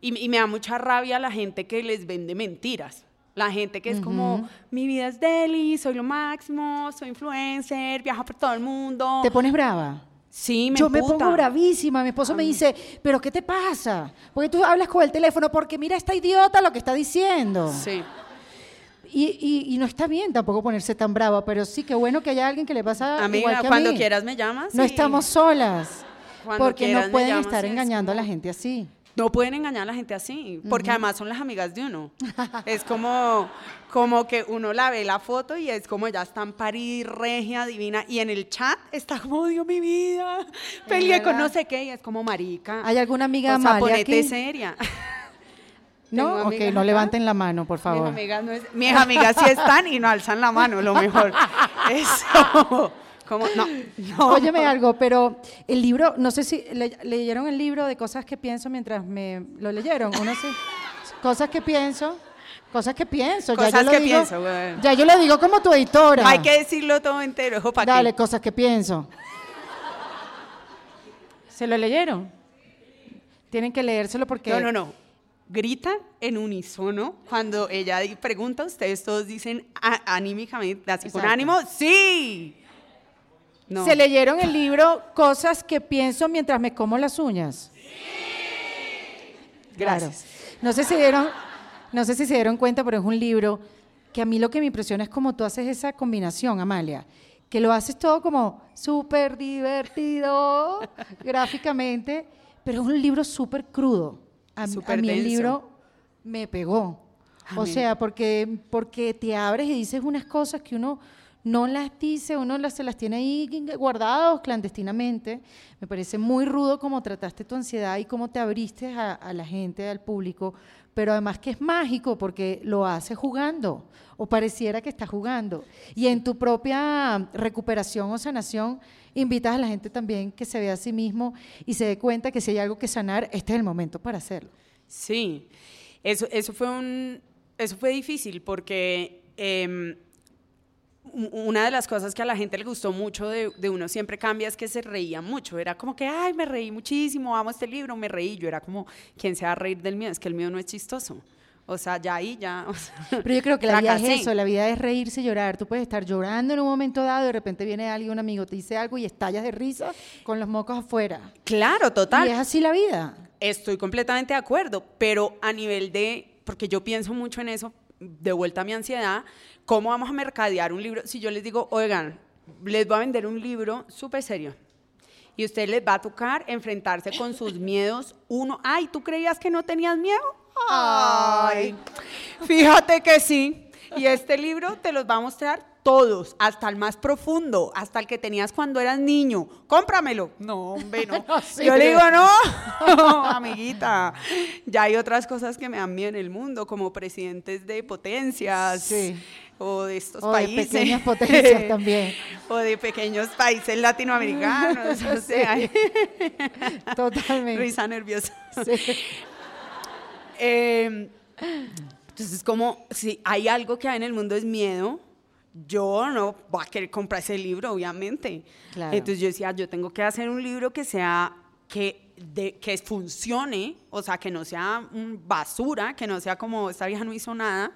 Y, me da mucha rabia la gente que les vende mentiras. La gente que es como, mi vida es deli, soy lo máximo, soy influencer, viajo por todo el mundo. ¿Te pones brava? Sí, me Yo me pongo bravísima. Mi esposo me dice, ¿pero qué te pasa? Porque tú hablas con el teléfono, porque mira esta idiota lo que está diciendo. Sí. Y, no está bien tampoco ponerse tan brava, pero sí que bueno que haya alguien que le pasa Amiga, igual que cuando a mí. quieras me llamas. No estamos solas. porque no pueden estar engañando a la gente así. No pueden engañar a la gente así, porque además son las amigas de uno. es como, como que uno la ve la foto y es como ya está en París, regia, divina, y en el chat está como, Dios mi vida, peleé con no sé qué, y es como marica. ¿Hay alguna amiga más? ponete seria. No, ok, no levanten la mano, por favor. Mis amigas, no mis amigas sí están y no alzan la mano, lo mejor. Eso. No, no. Óyeme algo, pero el libro, no sé si leyeron el libro de cosas que pienso mientras me lo leyeron, ¿o no sé? Cosas que pienso. Cosas que pienso. Cosas ya yo que lo digo, pienso, güey. Ya yo lo digo como tu editora. Hay que decirlo todo entero, ojo, ¿para Dale, cosas que pienso. ¿Se lo leyeron? Tienen que leérselo porque... No, no, no. Gritan en unísono cuando ella pregunta, ustedes todos dicen anímicamente, así con ánimo, ¡sí! ¿Se leyeron el libro Cosas que pienso mientras me como las uñas? Sí. Gracias. No sé si dieron, no sé si se dieron cuenta, pero es un libro que a mí lo que me impresiona es cómo tú haces esa combinación, Amalia, que lo haces todo como súper divertido gráficamente, pero es un libro súper crudo. A, a mí el libro me pegó. O sea, porque, porque te abres y dices unas cosas que uno no las dice, uno las, se las tiene ahí guardados clandestinamente. Me parece muy rudo cómo trataste tu ansiedad y cómo te abriste a, la gente, al público, pero además que es mágico porque lo hace jugando o pareciera que está jugando. Y en tu propia recuperación o sanación, invitas a la gente también que se vea a sí mismo y se dé cuenta que si hay algo que sanar, este es el momento para hacerlo. Sí, eso, eso, fue, un, eso fue difícil porque... Em, una de las cosas que a la gente le gustó mucho de, de, uno siempre cambia es que se reía mucho. Era como que, ay, me reí muchísimo, amo este libro, me reí. Yo era como, ¿quién se va a reír del mío? Es que el mío no es chistoso. O sea, ya ahí, ya. Pero yo creo que la vida es eso, la vida es reírse y llorar. Tú puedes estar llorando en un momento dado, de repente viene alguien, un amigo, te dice algo y estallas de risa con los mocos afuera. Claro, total. Y es así la vida. Estoy completamente de acuerdo, pero a nivel de, porque yo pienso mucho en eso, de vuelta a mi ansiedad, ¿cómo vamos a mercadear un libro? Si yo les digo, oigan, les voy a vender un libro súper serio. Y usted les va a tocar enfrentarse con sus miedos. Uno, ay, ¿tú creías que no tenías miedo? Ay, fíjate que sí. Y este libro te los va a mostrar todos, hasta el más profundo, hasta el que tenías cuando eras niño. Cómpramelo. No, hombre, no. Yo le digo, no, amiguita. Ya hay otras cosas que me dan miedo en el mundo, como presidentes de potencias. Sí. O de estos O países. de pequeñas potencias también. O de pequeños países latinoamericanos. o sea, Totalmente. risa nerviosa. Sí. Eh, entonces, como si hay algo que hay en el mundo es miedo, yo no voy a querer comprar ese libro, obviamente. Claro. Entonces yo decía, yo tengo que hacer un libro que sea, que, de, que funcione, o sea, que no sea basura, que no sea como esta vieja no hizo nada,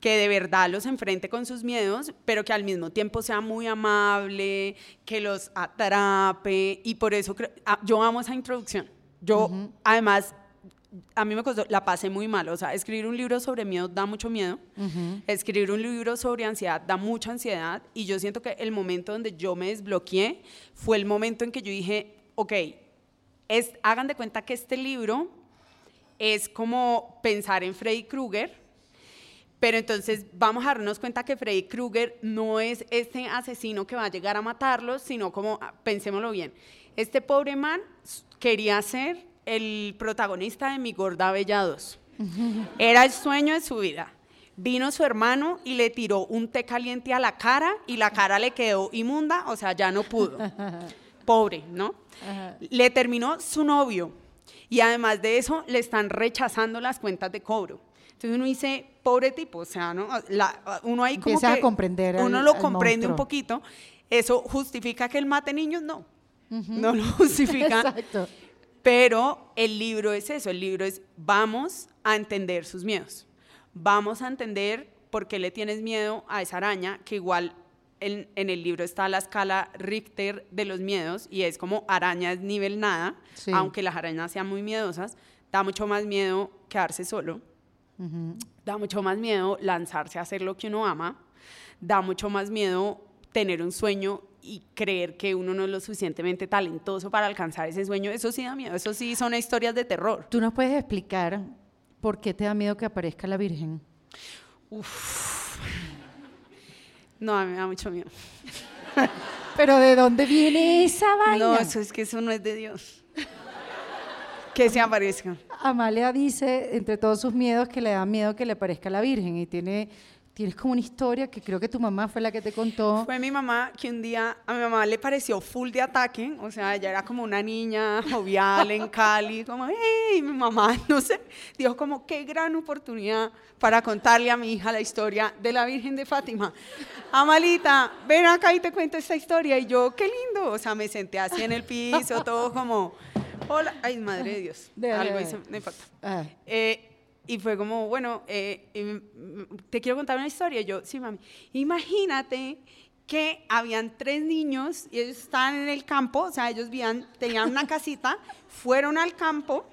que de verdad los enfrente con sus miedos, pero que al mismo tiempo sea muy amable, que los atrape, y por eso creo- ah, yo amo esa introducción. Yo, además, a mí me costó, la pasé muy mal. O sea, escribir un libro sobre miedo da mucho miedo. Escribir un libro sobre ansiedad da mucha ansiedad. Y yo siento que el momento donde yo me desbloqueé fue el momento en que yo dije, ok, es, hagan de cuenta que este libro es como pensar en Freddy Krueger. Pero entonces vamos a darnos cuenta que Freddy Krueger no es este asesino que va a llegar a matarlos, sino como, ah, pensémoslo bien, este pobre man quería ser el protagonista de Mi Gorda Bella 2. Era el sueño de su vida. Vino su hermano y le tiró un té caliente a la cara y la cara le quedó inmunda, o sea, ya no pudo. Pobre, ¿no? Le terminó su novio y además de eso le están rechazando las cuentas de cobro. Entonces uno dice, pobre tipo, o sea, ¿no? La- uno ahí como a que al- uno lo comprende un poquito. ¿Eso justifica que él mate niños? No. No lo justifica. Exacto. Pero el libro es eso, el libro es vamos a entender sus miedos. Vamos a entender por qué le tienes miedo a esa araña, que igual en, en el libro está la escala Richter de los miedos y es como araña es nivel nada, Sí. aunque las arañas sean muy miedosas, da mucho más miedo quedarse solo, da mucho más miedo lanzarse a hacer lo que uno ama, da mucho más miedo tener un sueño y creer que uno no es lo suficientemente talentoso para alcanzar ese sueño, eso sí da miedo, eso sí son historias de terror. ¿Tú nos puedes explicar por qué te da miedo que aparezca la Virgen? No, a mí me da mucho miedo. Pero ¿de dónde viene esa vaina? No, eso es que eso no es de Dios. Que se aparezca. Amalia dice, entre todos sus miedos, que le da miedo que le aparezca la Virgen y tiene, tienes como una historia que creo que tu mamá fue la que te contó. Fue mi mamá que un día, a mi mamá le pareció full de ataque, o sea, ella era como una niña jovial en Cali, como, hey, mi mamá, no sé, dijo como, qué gran oportunidad para contarle a mi hija la historia de la Virgen de Fátima. Amalita, ven acá y te cuento esta historia, y yo, qué lindo, o sea, me senté así en el piso, todo como, hola, ay, madre de Dios, De- algo hice, no importa. Ah, Eh, y fue como, bueno, eh, te quiero contar una historia. Yo, sí, mami. Imagínate que habían tres niños y ellos estaban en el campo, o sea, ellos vivían, tenían una casita, fueron al campo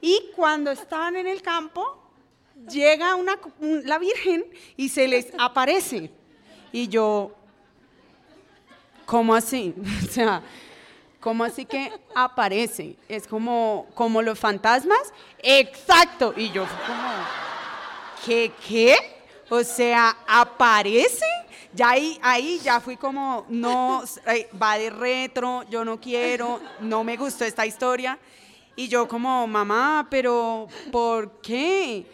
y cuando estaban en el campo, llega una, un- la Virgen y se les aparece. Y yo, ¿cómo así? O sea, ¿cómo así que aparece? Es como, como los fantasmas. Exacto. Y yo fue como, ¿qué, qué? O sea, ¿aparece? Ya ahí, ahí ya fui como, no, eh, va de retro, yo no quiero, no me gustó esta historia. Y yo como, mamá, pero ¿por qué?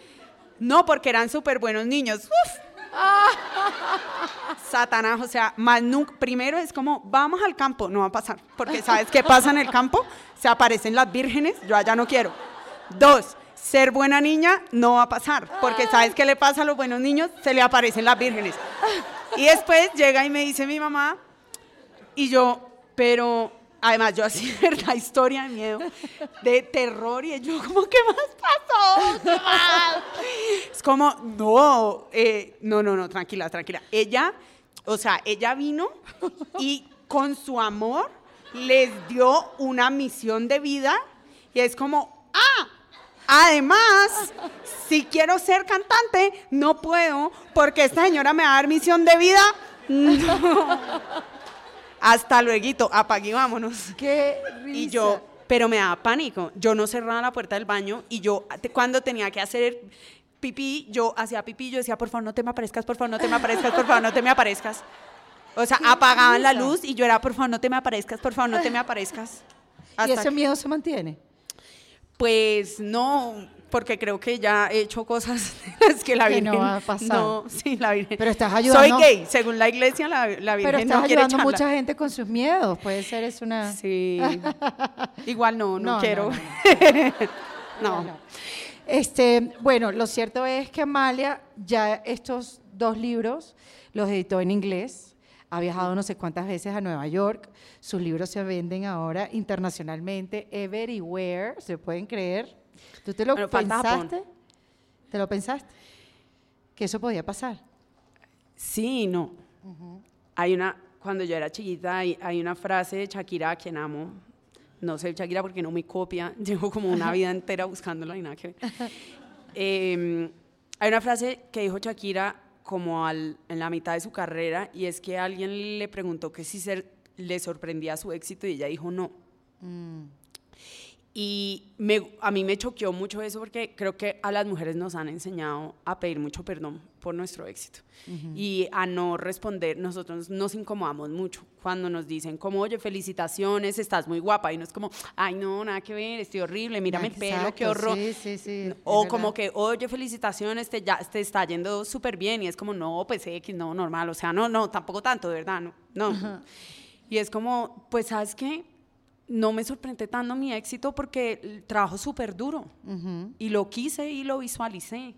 No, porque eran súper buenos niños. Satanás, o sea, nunca, primero es como, vamos al campo, no va a pasar, porque ¿sabes qué pasa en el campo? Se aparecen las vírgenes, yo allá no quiero. Dos, ser buena niña no va a pasar, porque ¿sabes qué le pasa a los buenos niños? Se le aparecen las vírgenes. Y después llega y me dice mi mamá, y yo, pero además yo así, ¿verdad? Historia de miedo, de terror, y yo como, ¿qué más pasó? ¿Qué más? Es como, no, eh, no, no, no, tranquila, tranquila. Ella, o sea, ella vino y con su amor les dio una misión de vida y es como, ah, además, si quiero ser cantante, no puedo porque esta señora me va a dar misión de vida. No. Hasta luego, apague y vámonos. Qué Y yo, pero me daba pánico. Yo no cerraba la puerta del baño y yo, cuando tenía que hacer pipí, yo hacía pipí, yo decía, por favor, no te me aparezcas, por favor, no te me aparezcas, por favor, no te me aparezcas. O sea, apagaban la risa. luz y yo era, por favor, no te me aparezcas, por favor, no te me aparezcas. ¿Y ese miedo se mantiene? Pues no, porque creo que ya he hecho cosas las que la Que Virgen no va a pasar. No, sí, la Virgen. Pero estás ayudando- Soy gay, según la iglesia, la, la Virgen Pero estás no ayudando a mucha gente con sus miedos. Puede ser es una... Sí. Igual no, no, No, no, quiero. no, No. Este, bueno, lo cierto es que Amalia ya estos dos libros los editó en inglés. Ha viajado no sé cuántas veces a Nueva York. Sus libros se venden ahora internacionalmente, everywhere, ¿se pueden creer? ¿Tú te lo Bueno, pensaste? ¿Te lo pensaste? Que eso podía pasar. Sí, y no. Hay una, cuando yo era chiquita, hay, hay una frase de Shakira a quien amo. No sé Shakira porque no me copia. Llevo como una vida entera buscándola y nada que ver. Eh, hay una frase que dijo Shakira como al- en la mitad de su carrera y es que alguien le preguntó que si se, le sorprendía su éxito y ella dijo no. Y me- a mí me choqueó mucho eso porque creo que a las mujeres nos han enseñado a pedir mucho perdón por nuestro éxito y a no responder. Nosotros nos incomodamos mucho cuando nos dicen como, oye, felicitaciones, estás muy guapa. Y no es como, ay, no, nada que ver, estoy horrible, mírame el pelo, qué Exacto, horror. Sí, sí, sí. O como verdad. que, oye, felicitaciones, te, ya, te está yendo súper bien. Y es como, no, pues X, no, normal. O sea, no, no, tampoco tanto, de verdad, no. no. Y es como, pues, ¿sabes qué? No me sorprende tanto mi éxito porque trabajo súper duro. Y lo quise y lo visualicé,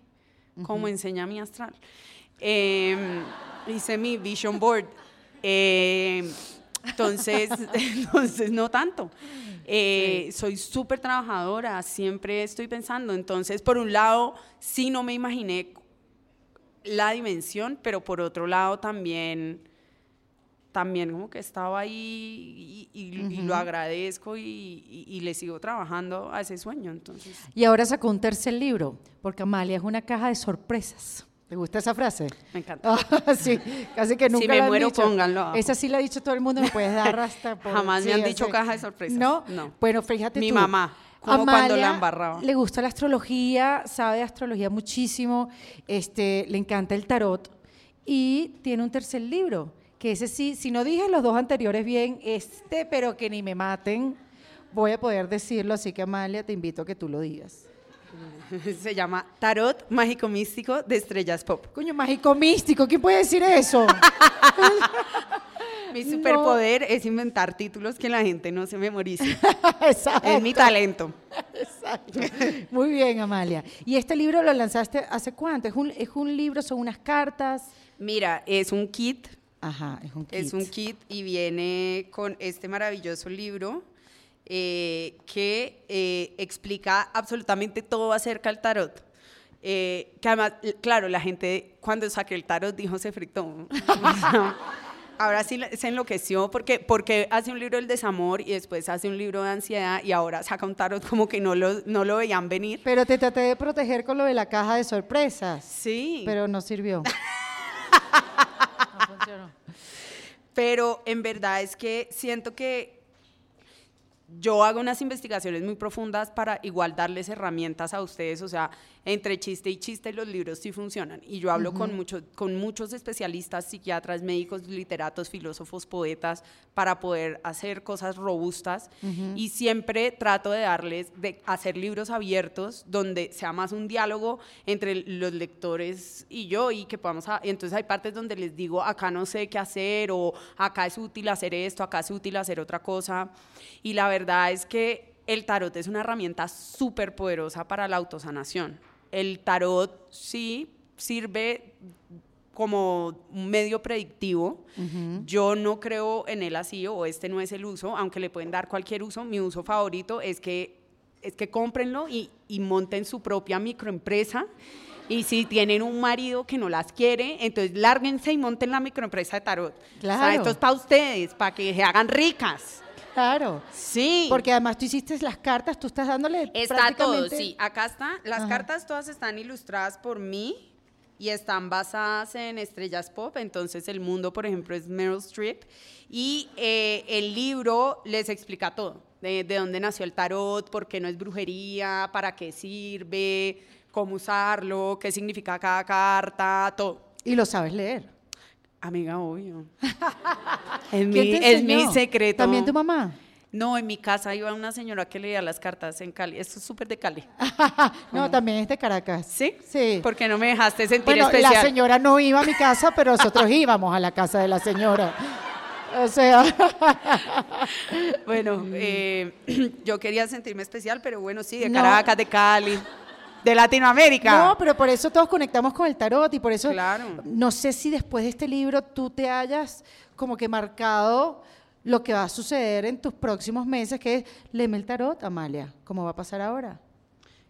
como enseña mi astral. Em, hice mi vision board. Em, entonces, entonces, no tanto. Eh, Soy súper trabajadora, siempre estoy pensando. Entonces, por un lado, sí no me imaginé la dimensión, pero por otro lado también, también como que estaba ahí y, y- y lo agradezco y, y- y le sigo trabajando a ese sueño. Entonces, Y ahora sacó un tercer libro, porque Amalia es una caja de sorpresas. ¿Te gusta esa frase? me encanta. Ah, sí, casi que nunca me la han muero, dicho. pónganlo abajo. Esa sí la ha dicho todo el mundo, me puedes dar hasta por- Jamás me sí, han dicho así. caja de sorpresas. ¿No? No. Bueno, fíjate Mi tú. mamá, como cuando la Amalia embarraba. Le gusta la astrología, sabe de astrología muchísimo, este, le encanta el tarot y tiene un tercer libro, que ese sí, si no dije los dos anteriores bien, este, pero que ni me maten, voy a poder decirlo, así que Amalia, te invito a que tú lo digas. Se llama Tarot Mágico Místico de Estrellas Pop. Coño, mágico místico, ¿quién puede decir eso? Mi No. superpoder es inventar títulos que la gente no se memorice. Exacto. es mi talento. Exacto. Muy bien, Amalia. ¿Y este libro lo lanzaste hace cuánto? ¿Es un, es un libro, son unas cartas? Mira, es un kit, Ajá, es un kit. es un kit y viene con este maravilloso libro eh, que eh, explica absolutamente todo acerca del tarot. Eh, que además, claro, la gente cuando saqué el tarot dijo se fritó. Ahora sí se enloqueció porque, porque hace un libro del desamor y después hace un libro de ansiedad y ahora saca un tarot como que no lo, no lo veían venir. Pero te traté de proteger con lo de la caja de sorpresas. Sí. Pero no sirvió. funcionó. Pero en verdad es que siento que yo hago unas investigaciones muy profundas para igual darles herramientas a ustedes, o sea, entre chiste y chiste los libros sí funcionan. Y yo hablo con, mucho, con muchos especialistas, psiquiatras, médicos, literatos, filósofos, poetas, para poder hacer cosas robustas. Y siempre trato de darles, de hacer libros abiertos donde sea más un diálogo entre los lectores y yo y que podamos... entonces hay partes donde les digo, acá no sé qué hacer o acá es útil hacer esto, acá es útil hacer otra cosa. Y la verdad es que el tarot es una herramienta súper poderosa para la autosanación el tarot sí sirve como un medio predictivo. Yo no creo en él así o este no es el uso, aunque le pueden dar cualquier uso. Mi uso favorito es que, es que cómprenlo y, y monten su propia microempresa. Y si tienen un marido que no las quiere, entonces lárguense y monten la microempresa de tarot. Claro. esto es para ustedes, para que se hagan ricas. Claro. Sí. Porque además tú hiciste las cartas, tú estás dándole. Está todo, sí. Acá está. Las cartas todas están ilustradas por mí y están basadas en estrellas pop. Entonces, el mundo, por ejemplo, es Meryl Streep. Y eh, el libro les explica todo: de, de dónde nació el tarot, por qué no es brujería, para qué sirve, cómo usarlo, qué significa cada carta, todo. Y lo sabes leer. Amiga, obvio. es, mi, es mi secreto. ¿También tu mamá? No, en mi casa iba una señora que leía las cartas en Cali. Esto es súper de Cali. no, también es de Caracas. ¿Sí? Sí. Porque no me dejaste sentir bueno, especial. La señora no iba a mi casa, pero nosotros íbamos a la casa de la señora. O sea. bueno, eh, yo quería sentirme especial, pero bueno, sí, de Caracas, de Cali de Latinoamérica. No, pero por eso todos conectamos con el tarot y por eso claro. no sé si después de este libro tú te hayas como que marcado lo que va a suceder en tus próximos meses, que es léeme el tarot, Amalia, ¿cómo va a pasar ahora?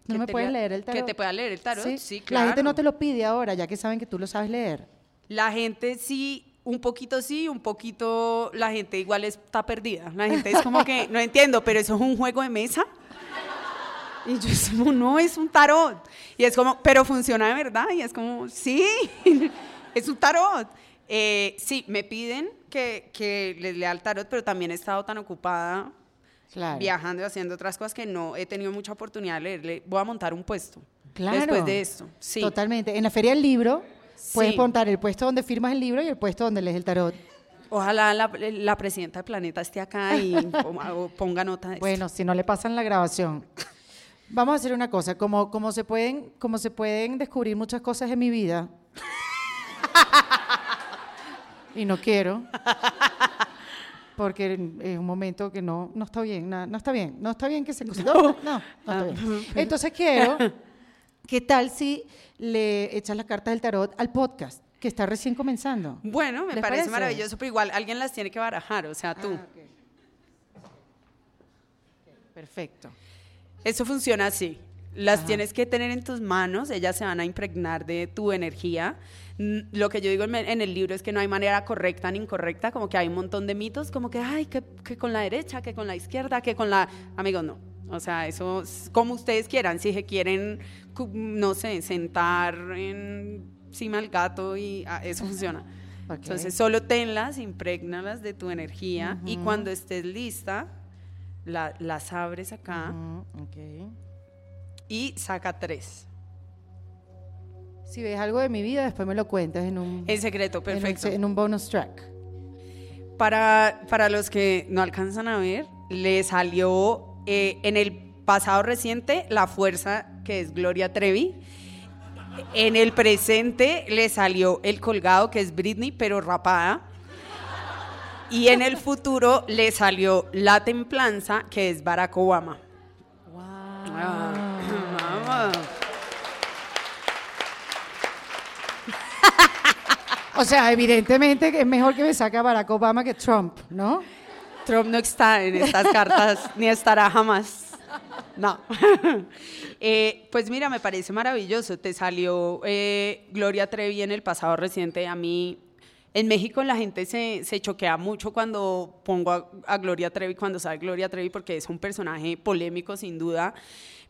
¿No me puedes leer el tarot? Que te pueda leer el tarot, ¿Sí? claro. La gente no te lo pide ahora, ya que saben que tú lo sabes leer. La gente sí, un poquito sí, un poquito la gente igual está perdida. La gente es como que, no entiendo, pero eso es un juego de mesa. Y yo es como, no, es un tarot. Y es como, pero funciona de verdad. Y es como, sí, es un tarot. Eh, sí, me piden que, que, les lea el tarot, pero también he estado tan ocupada viajando y haciendo otras cosas que no he tenido mucha oportunidad de leerle. Voy a montar un puesto claro, después de esto. Sí. Totalmente. En la Feria del Libro puedes montar el puesto donde firmas el libro y el puesto donde lees el tarot. Ojalá la, la presidenta del planeta esté acá y ponga nota de Bueno, si no le pasan la grabación. Vamos a hacer una cosa, como, como, se pueden, como se pueden descubrir muchas cosas en mi vida, y no quiero, porque es un momento que no, no está bien, no, no está bien, no está bien que se... No, no, no está bien. Entonces quiero, ¿qué tal si le echas las cartas del tarot al podcast? que está recién comenzando. Bueno, me parece, maravilloso, pero igual alguien las tiene que barajar, o sea, tú. Ah, Perfecto. Eso funciona así. Las tienes que tener en tus manos, ellas se van a impregnar de tu energía. Lo que yo digo en el libro es que no hay manera correcta ni incorrecta, como que hay un montón de mitos, como que, ay, que, con la derecha, que con la izquierda, que con la... Amigos, no. O sea, eso es como ustedes quieran. Si se quieren, no sé, sentar encima del gato y ah, eso funciona. Entonces, solo tenlas, impregnalas de tu energía y cuando estés lista, las abres acá y saca tres. Si ves algo de mi vida, después me lo cuentas en un... En secreto, perfecto. En un, bonus track. Para, para los que no alcanzan a ver, le salió eh, en el pasado reciente la fuerza que es Gloria Trevi. En el presente le salió el colgado que es Britney, pero rapada. Y en el futuro le salió la templanza, que es Barack Obama. Wow. Ah, o sea, evidentemente es mejor que me saque a Barack Obama que Trump, ¿no? Trump no está en estas cartas, ni estará jamás. No. Eh, pues mira, me parece maravilloso. Te salió eh, Gloria Trevi en el pasado reciente. A mí en México la gente se, se choquea mucho cuando pongo a, Gloria Trevi, cuando sabe Gloria Trevi, porque es un personaje polémico sin duda,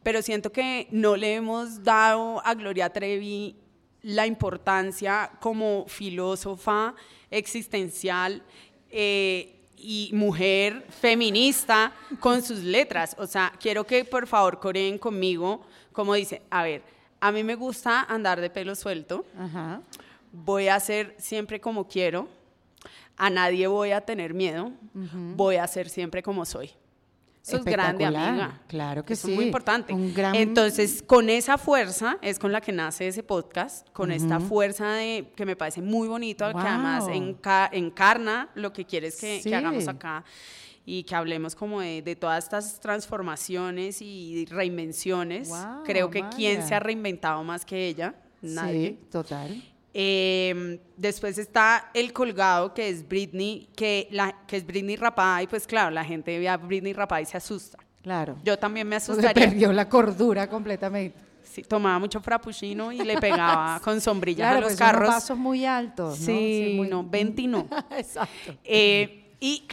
pero siento que no le hemos dado a Gloria Trevi la importancia como filósofa existencial eh, y mujer feminista con sus letras. O sea, quiero que por favor coreen conmigo, como dice, a ver, a mí me gusta andar de pelo suelto. Ajá. Voy a hacer siempre como quiero. A nadie voy a tener miedo. Voy a ser siempre como soy. Eso es grande, amiga. Claro que Eso sí. es muy importante. Un gran- Entonces, con esa fuerza es con la que nace ese podcast, con esta fuerza de que me parece muy bonito, que además Wow. enca- encarna lo que quieres que, que Sí. hagamos acá y que hablemos como de, de todas estas transformaciones y reinvenciones. Wow, Creo que quién Amalia. se ha reinventado más que ella, nadie. Sí, total. Eh, después está el colgado que es Britney, que, la, que es Britney rapada y pues claro, la gente ve a Britney rapada y se asusta. Claro. Yo también me Se asustaría. perdió la cordura completamente. Sí, tomaba mucho frappuccino y le pegaba con sombrillas Claro, a los pues son unos carros. vasos muy altos, ¿no? Sí, muy- no, 20 no. Exacto. Eh, y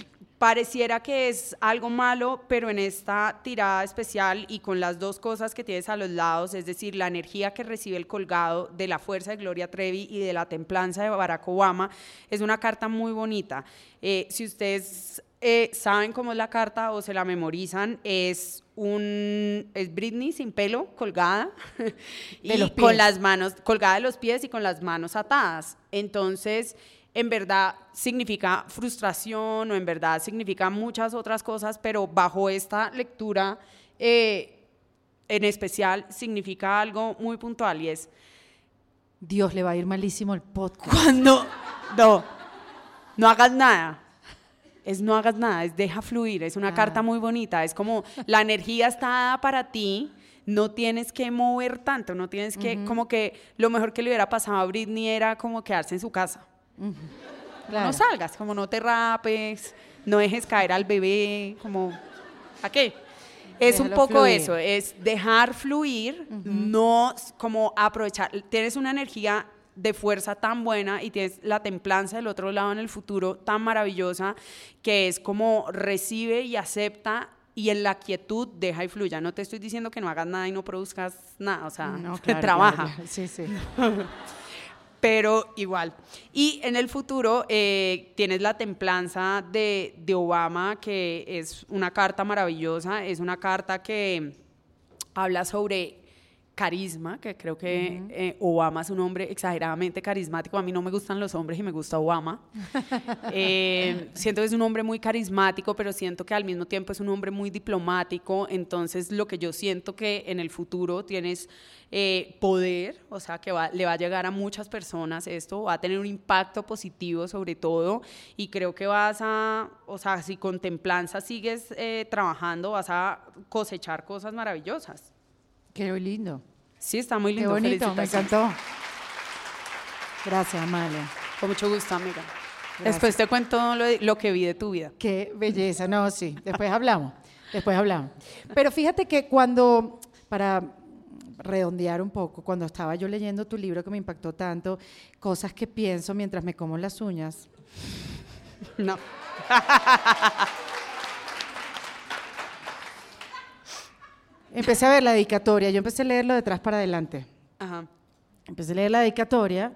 pareciera que es algo malo, pero en esta tirada especial y con las dos cosas que tienes a los lados, es decir, la energía que recibe el colgado de la fuerza de Gloria Trevi y de la templanza de Barack Obama, es una carta muy bonita. Eh, si ustedes eh, saben cómo es la carta o se la memorizan, es un es Britney sin pelo, colgada y con las manos colgada de los pies y con las manos atadas. Entonces, en verdad significa frustración o en verdad significa muchas otras cosas, pero bajo esta lectura eh, en especial significa algo muy puntual y es Dios le va a ir malísimo el podcast. cuando no, no hagas nada. Es no hagas nada, es deja fluir, es una Ah. carta muy bonita, es como la energía está dada para ti, no tienes que mover tanto, no tienes que, como que lo mejor que le hubiera pasado a Britney era como quedarse en su casa. Claro. No salgas, como no te rapes, no dejes caer al bebé, como, ¿a qué? Es un poco fluir. eso, es dejar fluir, no como aprovechar. Tienes una energía de fuerza tan buena y tienes la templanza del otro lado en el futuro tan maravillosa que es como recibe y acepta y en la quietud deja y fluya. No te estoy diciendo que no hagas nada y no produzcas nada, o sea, No, claro, trabaja claro. Sí, sí. pero igual. Y en el futuro eh, tienes la templanza de, de Obama, que es una carta maravillosa, es una carta que habla sobre carisma, que creo que eh, Obama es un hombre exageradamente carismático. A mí no me gustan los hombres y me gusta Obama. Eh, siento que es un hombre muy carismático, pero siento que al mismo tiempo es un hombre muy diplomático. Entonces, lo que yo siento que en el futuro tienes eh, poder, o sea, que va- le va a llegar a muchas personas esto, va a tener un impacto positivo sobre todo. Y creo que vas a, o sea, si con templanza sigues eh, trabajando, vas a cosechar cosas maravillosas. Qué lindo. Sí, está muy Qué lindo. bonito, me encantó. Gracias, Amalia. Con mucho gusto, amiga. Gracias. Después te cuento lo, lo que vi de tu vida. Qué belleza, no, sí, después hablamos, después hablamos. Pero fíjate que cuando, para redondear un poco, cuando estaba yo leyendo tu libro que me impactó tanto, cosas que pienso mientras me como las uñas, No. empecé a ver la dedicatoria, yo empecé a leerlo de atrás para adelante. Ajá. Empecé a leer la dedicatoria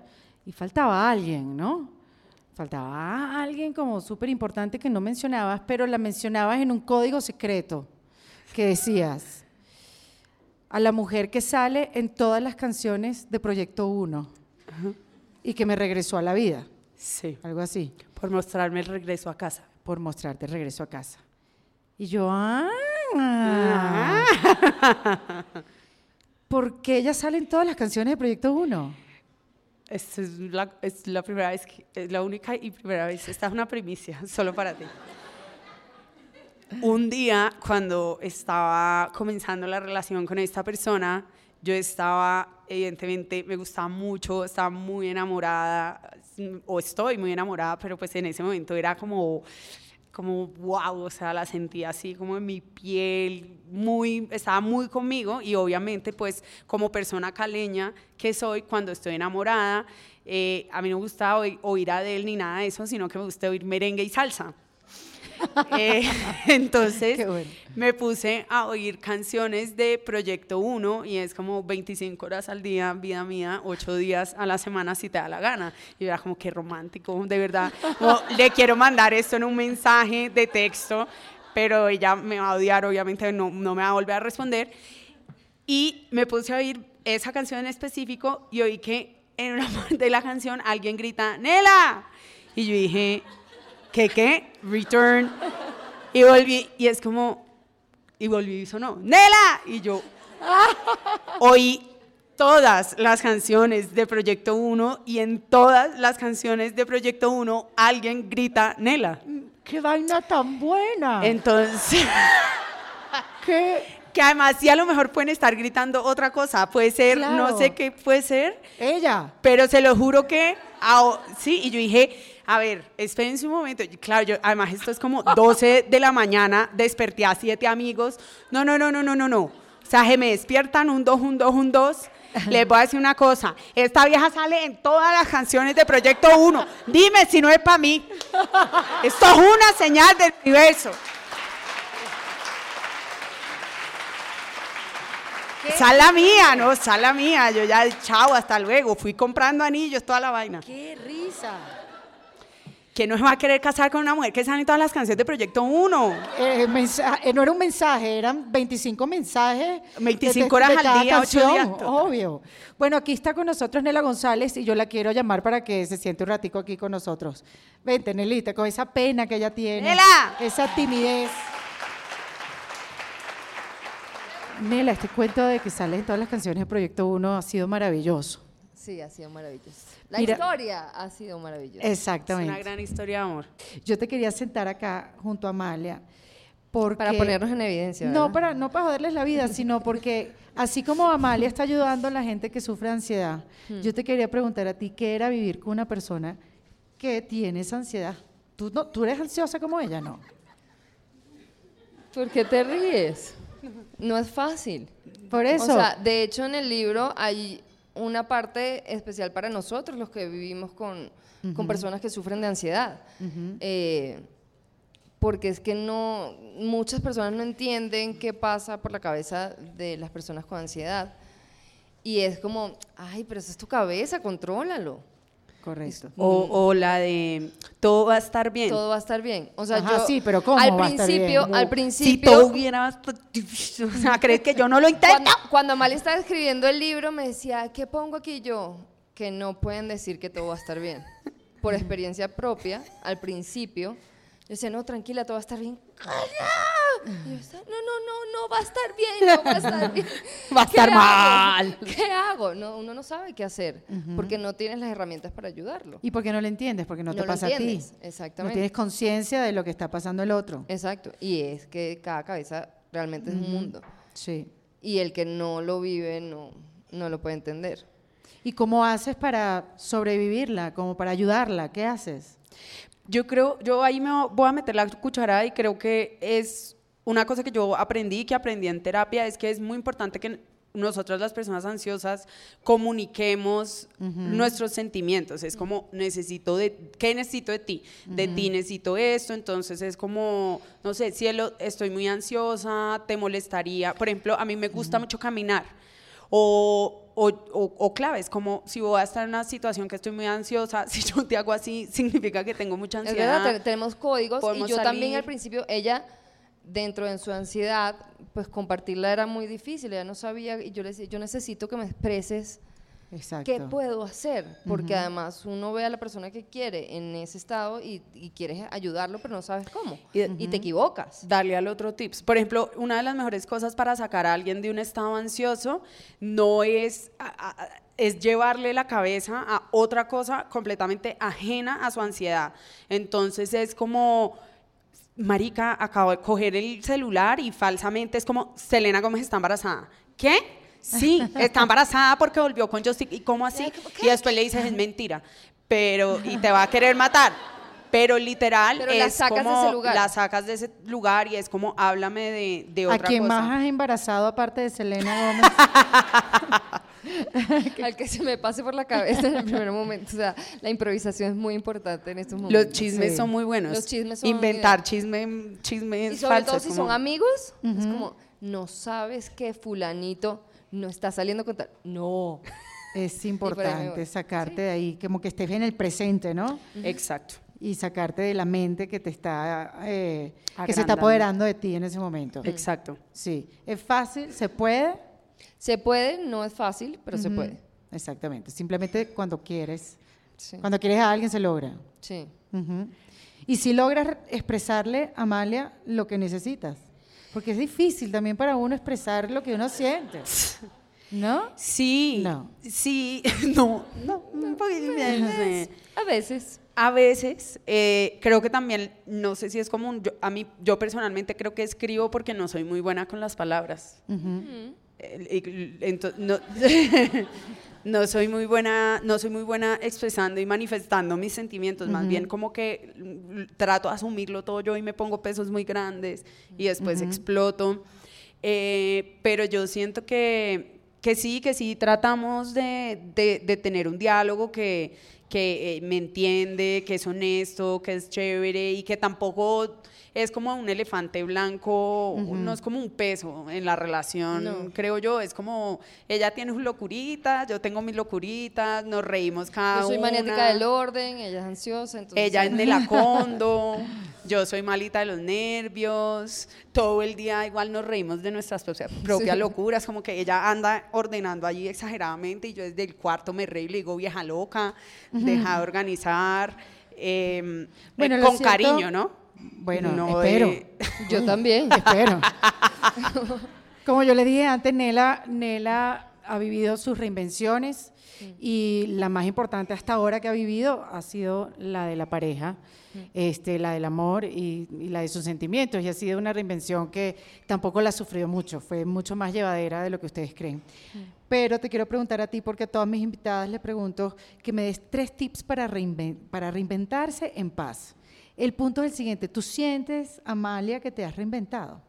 y faltaba alguien, ¿no? Faltaba alguien como súper importante que no mencionabas, pero la mencionabas en un código secreto que decías a la mujer que sale en todas las canciones de Proyecto 1 y que me regresó a la vida, Sí. algo así, Por mostrarme el regreso a casa. por mostrarte el regreso a casa. Y yo, ah, ¿por qué ella sale en todas las canciones de Proyecto 1? Esta es la, es la primera vez, que- es la única y primera vez. Esta es una primicia, solo para ti. Un día, cuando estaba comenzando la relación con esta persona, yo estaba, evidentemente, me gustaba mucho, estaba muy enamorada, o estoy muy enamorada, pero pues en ese momento era como, como wow, o sea, la sentía así como en mi piel, muy, estaba muy conmigo y obviamente pues como persona caleña que soy cuando estoy enamorada, eh, a mí no me gusta oír, a Adele ni nada de eso, sino que me gusta oír merengue y salsa. Eh, entonces bueno. me puse a oír canciones de Proyecto 1 y es como 25 horas al día, vida mía, 8 días a la semana si te da la gana. Y era como que romántico, de verdad. Como, le quiero mandar esto en un mensaje de texto, pero ella me va a odiar, obviamente no, no me va a volver a responder. Y me puse a oír esa canción en específico y oí que en una parte de la canción alguien grita, Nela. Y yo dije, ¿qué qué? Return. Y volví, y es como, y volví y sonó, Nela. Y yo oí todas las canciones de Proyecto 1 y en todas las canciones de Proyecto 1 alguien grita Nela. ¡Qué vaina tan buena! Entonces, ¿Qué? que además sí a lo mejor pueden estar gritando otra cosa, puede ser, no sé qué puede ser, Ella. pero se lo juro que, ah, sí, y yo dije, a ver, espérense un momento, claro, yo, además esto es como 12 de la mañana, desperté a siete amigos, no, no, no, no, no, no, no, o sea, que me despiertan un dos, un dos, un dos, les voy a decir una cosa, esta vieja sale en todas las canciones de Proyecto 1, dime si no es para mí, esto es una señal del universo. Sala mía, no, sala mía. Yo ya, chao, hasta luego. Fui comprando anillos, toda la vaina. ¡Qué risa! ¿Quién no se va a querer casar con una mujer que sale en todas las canciones de Proyecto 1? Eh, eh, no era un mensaje, eran 25 mensajes. 25 horas al cada día, ocho canción, días. Obvio. Bueno, aquí está con nosotros Nela González y yo la quiero llamar para que se siente un ratico aquí con nosotros. Vente, Nelita, con esa pena que ella tiene. Nela. Esa timidez. Nela, este cuento de que sales en todas las canciones de Proyecto 1 ha sido maravilloso. Sí, ha sido maravilloso. La Mira- historia ha sido maravillosa. Es Exactamente. una gran historia de amor. Yo te quería sentar acá junto a Amalia. Porque, Para ponernos en evidencia, No para, no para joderles la vida, sino porque así como Amalia está ayudando a la gente que sufre ansiedad, Hmm. yo te quería preguntar a ti qué era vivir con una persona que tiene esa ansiedad. ¿Tú, no, ¿Tú eres ansiosa como ella? No. ¿Por qué te ríes? No es fácil. Por eso. O sea, de hecho en el libro hay una parte especial para nosotros, los que vivimos con, con personas que sufren de ansiedad. Eh, porque es que no, muchas personas no entienden qué pasa por la cabeza de las personas con ansiedad. Y es como, ay, pero eso es tu cabeza, contrólalo. Correcto. O, o la de todo va a estar bien. Todo va a estar bien. O sea, Ajá, yo sí, pero ¿cómo al va a estar bien? principio, al si principio, todo hubiera. O sea, ¿crees que yo no lo intento? cuando, cuando Amalia estaba escribiendo el libro, me decía, ¿qué pongo aquí yo? Que no pueden decir que todo va a estar bien. Por experiencia propia, al principio, yo decía, no, tranquila, todo va a estar bien. Y yo no, no, no, no va a estar bien, no va a estar bien. Va a ¿Qué estar hago? mal. ¿Qué hago? No, uno no sabe qué hacer, porque no tienes las herramientas para ayudarlo. ¿Y por qué no lo entiendes? Porque no, No te pasa a ti. entiendes, No exactamente. tienes conciencia de lo que está pasando el otro. Exacto. Y es que cada cabeza realmente es un mundo. Sí. Y el que no lo vive no, no lo puede entender. ¿Y cómo haces para sobrevivirla? ¿Como para ayudarla? ¿Qué haces? Yo creo, yo ahí me voy a meter la cucharada y creo que es una cosa que yo aprendí, que aprendí en terapia, es que es muy importante que nosotras las personas ansiosas comuniquemos nuestros sentimientos. Es como, necesito de, ¿qué necesito de ti? De ti necesito esto, entonces es como, no sé, cielo, estoy muy ansiosa, te molestaría. Por ejemplo, a mí me gusta mucho caminar. O, o, o- o claves, como si voy a estar en una situación que estoy muy ansiosa, si yo te hago así, significa que tengo mucha Es ansiedad. verdad, tenemos códigos y yo también al principio, ella, dentro de su ansiedad, pues compartirla era muy difícil, ella no sabía y yo le decía, yo necesito que me expreses Exacto. qué puedo hacer, porque además uno ve a la persona que quiere en ese estado y, y quieres ayudarlo, pero no sabes cómo, Y- y, te equivocas. darle al otro tips. Por ejemplo, una de las mejores cosas para sacar a alguien de un estado ansioso no es, a- a- es llevarle la cabeza a otra cosa completamente ajena a su ansiedad. Entonces es como, marica, acabo de coger el celular y falsamente es como, Selena Gómez está embarazada. ¿Qué? Sí, está embarazada porque volvió con Justin. ¿Y cómo así? Y después le dices, es mentira. Pero, y te va a querer matar. Pero literal, Pero la es sacas de como, ese lugar. la sacas de ese lugar y es como, háblame de, de ¿A otra quién cosa. más has embarazado aparte de Selena Gómez? Al que se me pase por la cabeza en el primer momento. O sea, la improvisación es muy importante en estos momentos. Los chismes Sí. son muy buenos. Los chismes son Inventar chisme, chismes Y sobre falsos. todo si como- son amigos, es como, no sabes que fulanito no está saliendo con tal. No. Es importante sacarte de ahí, como que estés en el presente, ¿no? Exacto. Y sacarte de la mente que te está, eh, que se está apoderando de ti en ese momento. Exacto. Sí, es fácil, se puede. Se puede, no es fácil, pero se puede. Exactamente. Simplemente cuando quieres. Sí. Cuando quieres a alguien se logra. sí. Y si logras expresarle a Amalia lo que necesitas. Porque es difícil también para uno expresar lo que uno siente. ¿No? Sí, No. sí, no, no, un poquito, no. A veces. A veces, eh, creo que también, no sé si es común, yo, a mí, yo personalmente creo que escribo porque no soy muy buena con las palabras. Eh, ento- no, no soy muy buena, no soy muy buena expresando y manifestando mis sentimientos, más bien como que trato de asumirlo todo yo y me pongo pesos muy grandes y después exploto. Eh, pero yo siento que, que sí, que sí tratamos de, de- de tener un diálogo que, que eh, me entiende, que es honesto, que es chévere y que tampoco es como un elefante blanco, no es como un peso en la relación, No. creo yo, es como ella tiene sus locuritas, yo tengo mis locuritas, nos reímos cada Yo soy una. maniática del orden, ella es ansiosa, entonces... Ella es melacondo, yo soy malita de los nervios, todo el día igual nos reímos de nuestras propia- propias Sí. locuras, como que ella anda ordenando allí exageradamente y yo desde el cuarto me reí y le digo, vieja loca, deja de organizar, eh, Bueno, eh, lo con cariño, ¿no? Bueno, No espero. de- Yo también. Espero. Como yo le dije antes, Nela, Nela ha vivido sus reinvenciones y la más importante hasta ahora que ha vivido ha sido la de la pareja, este, la del amor y, y la de sus sentimientos. Y ha sido una reinvención que tampoco la sufrió mucho, fue mucho más llevadera de lo que ustedes creen. Pero te quiero preguntar a ti, porque a todas mis invitadas les pregunto que me des tres tips para, reinven- para reinventarse en paz. El punto es el siguiente, ¿tú sientes, Amalia, que te has reinventado?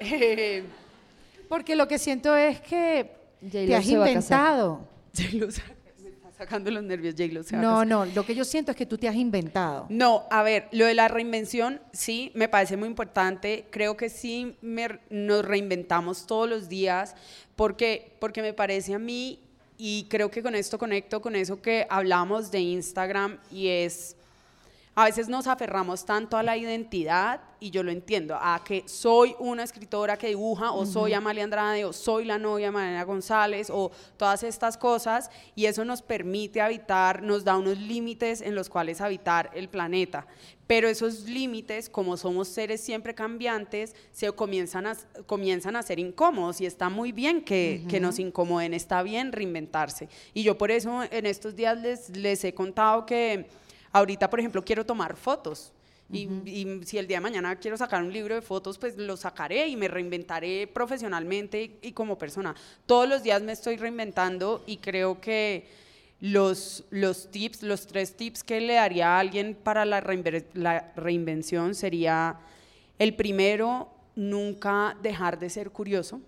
Eh, Porque lo que siento es que te has inventado. J-Lo me está sacando los nervios, J-Lo se va a No, no, lo que yo siento es que tú te has inventado. No, a ver, lo de la reinvención sí me parece muy importante. Creo que sí me- nos reinventamos todos los días porque, porque me parece a mí, y creo que con esto conecto con eso que hablamos de Instagram y es, a veces nos aferramos tanto a la identidad, y yo lo entiendo, a que soy una escritora que dibuja, o soy Amalia Andrade, o soy la novia de Mariana González, o todas estas cosas, y eso nos permite habitar, nos da unos límites en los cuales habitar el planeta. Pero esos límites, como somos seres siempre cambiantes, se comienzan a, comienzan a ser incómodos y está muy bien que, que nos incomoden, está bien reinventarse. Y yo por eso en estos días les, les he contado que ahorita, por ejemplo, quiero tomar fotos. Y, y si el día de mañana quiero sacar un libro de fotos, pues lo sacaré y me reinventaré profesionalmente y, y como persona. Todos los días me estoy reinventando y creo que los, los tips, los tres tips que le daría a alguien para la, reinver- la reinvención sería, el primero, nunca dejar de ser curioso,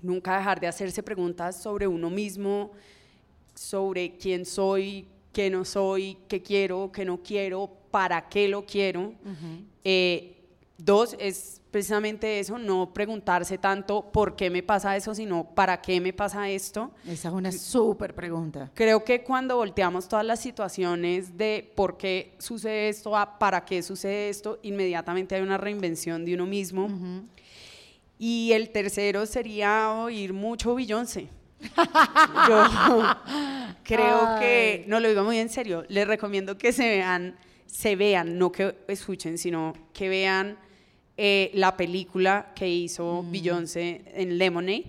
nunca dejar de hacerse preguntas sobre uno mismo, sobre quién soy, qué no soy, qué quiero, qué no quiero, para qué lo quiero. Eh, dos, es precisamente eso, no preguntarse tanto por qué me pasa eso, sino para qué me pasa esto. Esa es una súper pregunta. Creo que cuando volteamos todas las situaciones de por qué sucede esto a para qué sucede esto, inmediatamente hay una reinvención de uno mismo. Y el tercero sería oír mucho Beyoncé. Yo creo que, no lo digo muy en serio, les recomiendo que se vean, se vean, no que escuchen, sino que vean eh, la película que hizo Beyoncé en Lemonade,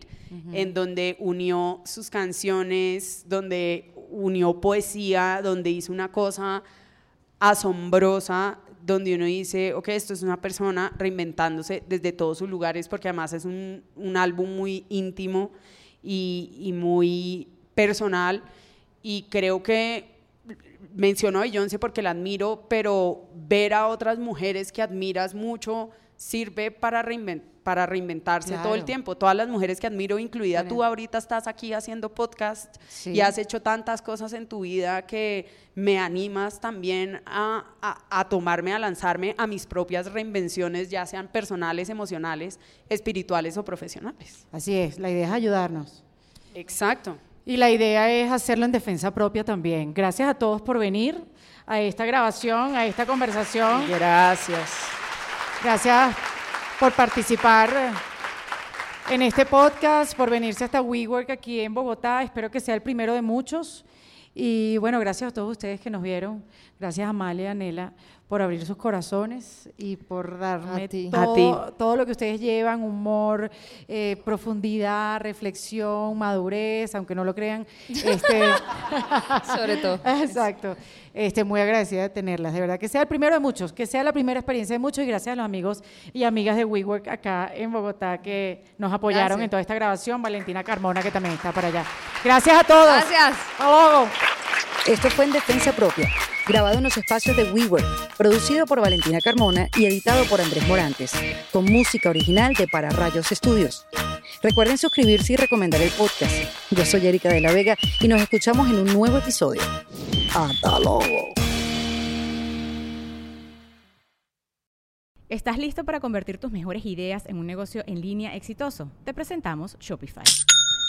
en donde unió sus canciones, donde unió poesía, donde hizo una cosa asombrosa donde uno dice, ok, esto es una persona reinventándose desde todos sus lugares, porque además es un, un álbum muy íntimo y, muy personal, y creo que menciono a Beyoncé porque la admiro, pero ver a otras mujeres que admiras mucho sirve para, reinven- para reinventarse todo el tiempo. Todas las mujeres que admiro, incluida tú ahorita estás aquí haciendo podcast Sí. y has hecho tantas cosas en tu vida que me animas también a, a- a tomarme, a lanzarme a mis propias reinvenciones, ya sean personales, emocionales, espirituales o profesionales. Así es, la idea es ayudarnos. Exacto. Y la idea es hacerlo en defensa propia también. Gracias a todos por venir a esta grabación, a esta conversación. Gracias. Gracias por participar en este podcast, por venirse hasta WeWork aquí en Bogotá. Espero que sea el primero de muchos. Y bueno, gracias a todos ustedes que nos vieron. Gracias a Amalia Anela por abrir sus corazones y por darme A ti. todo, A ti. todo lo que ustedes llevan, humor, eh, profundidad, reflexión, madurez, aunque no lo crean. Este, Sobre todo. Exacto. Este, muy agradecida de tenerlas. De verdad, que sea el primero de muchos, que sea la primera experiencia de muchos y gracias a los amigos y amigas de WeWork acá en Bogotá que nos apoyaron Gracias. en toda esta grabación. Valentina Carmona, que también está por allá. Gracias a todos. Gracias. Hasta luego. Esto fue en Defensa Propia, grabado en los espacios de WeWork, producido por Valentina Carmona y editado por Andrés Morantes, con música original de Para Rayos Estudios. Recuerden suscribirse y recomendar el podcast. Yo soy Erika de la Vega y nos escuchamos en un nuevo episodio. ¡Hasta luego! ¿Estás listo para convertir tus mejores ideas en un negocio en línea exitoso? Te presentamos Shopify.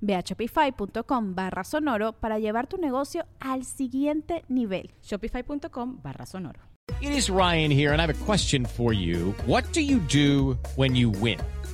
Ve a shopify.com barra sonoro para llevar tu negocio al siguiente nivel. Shopify.com barra sonoro. It is Ryan here, and I have a question for you. What do you do when you win?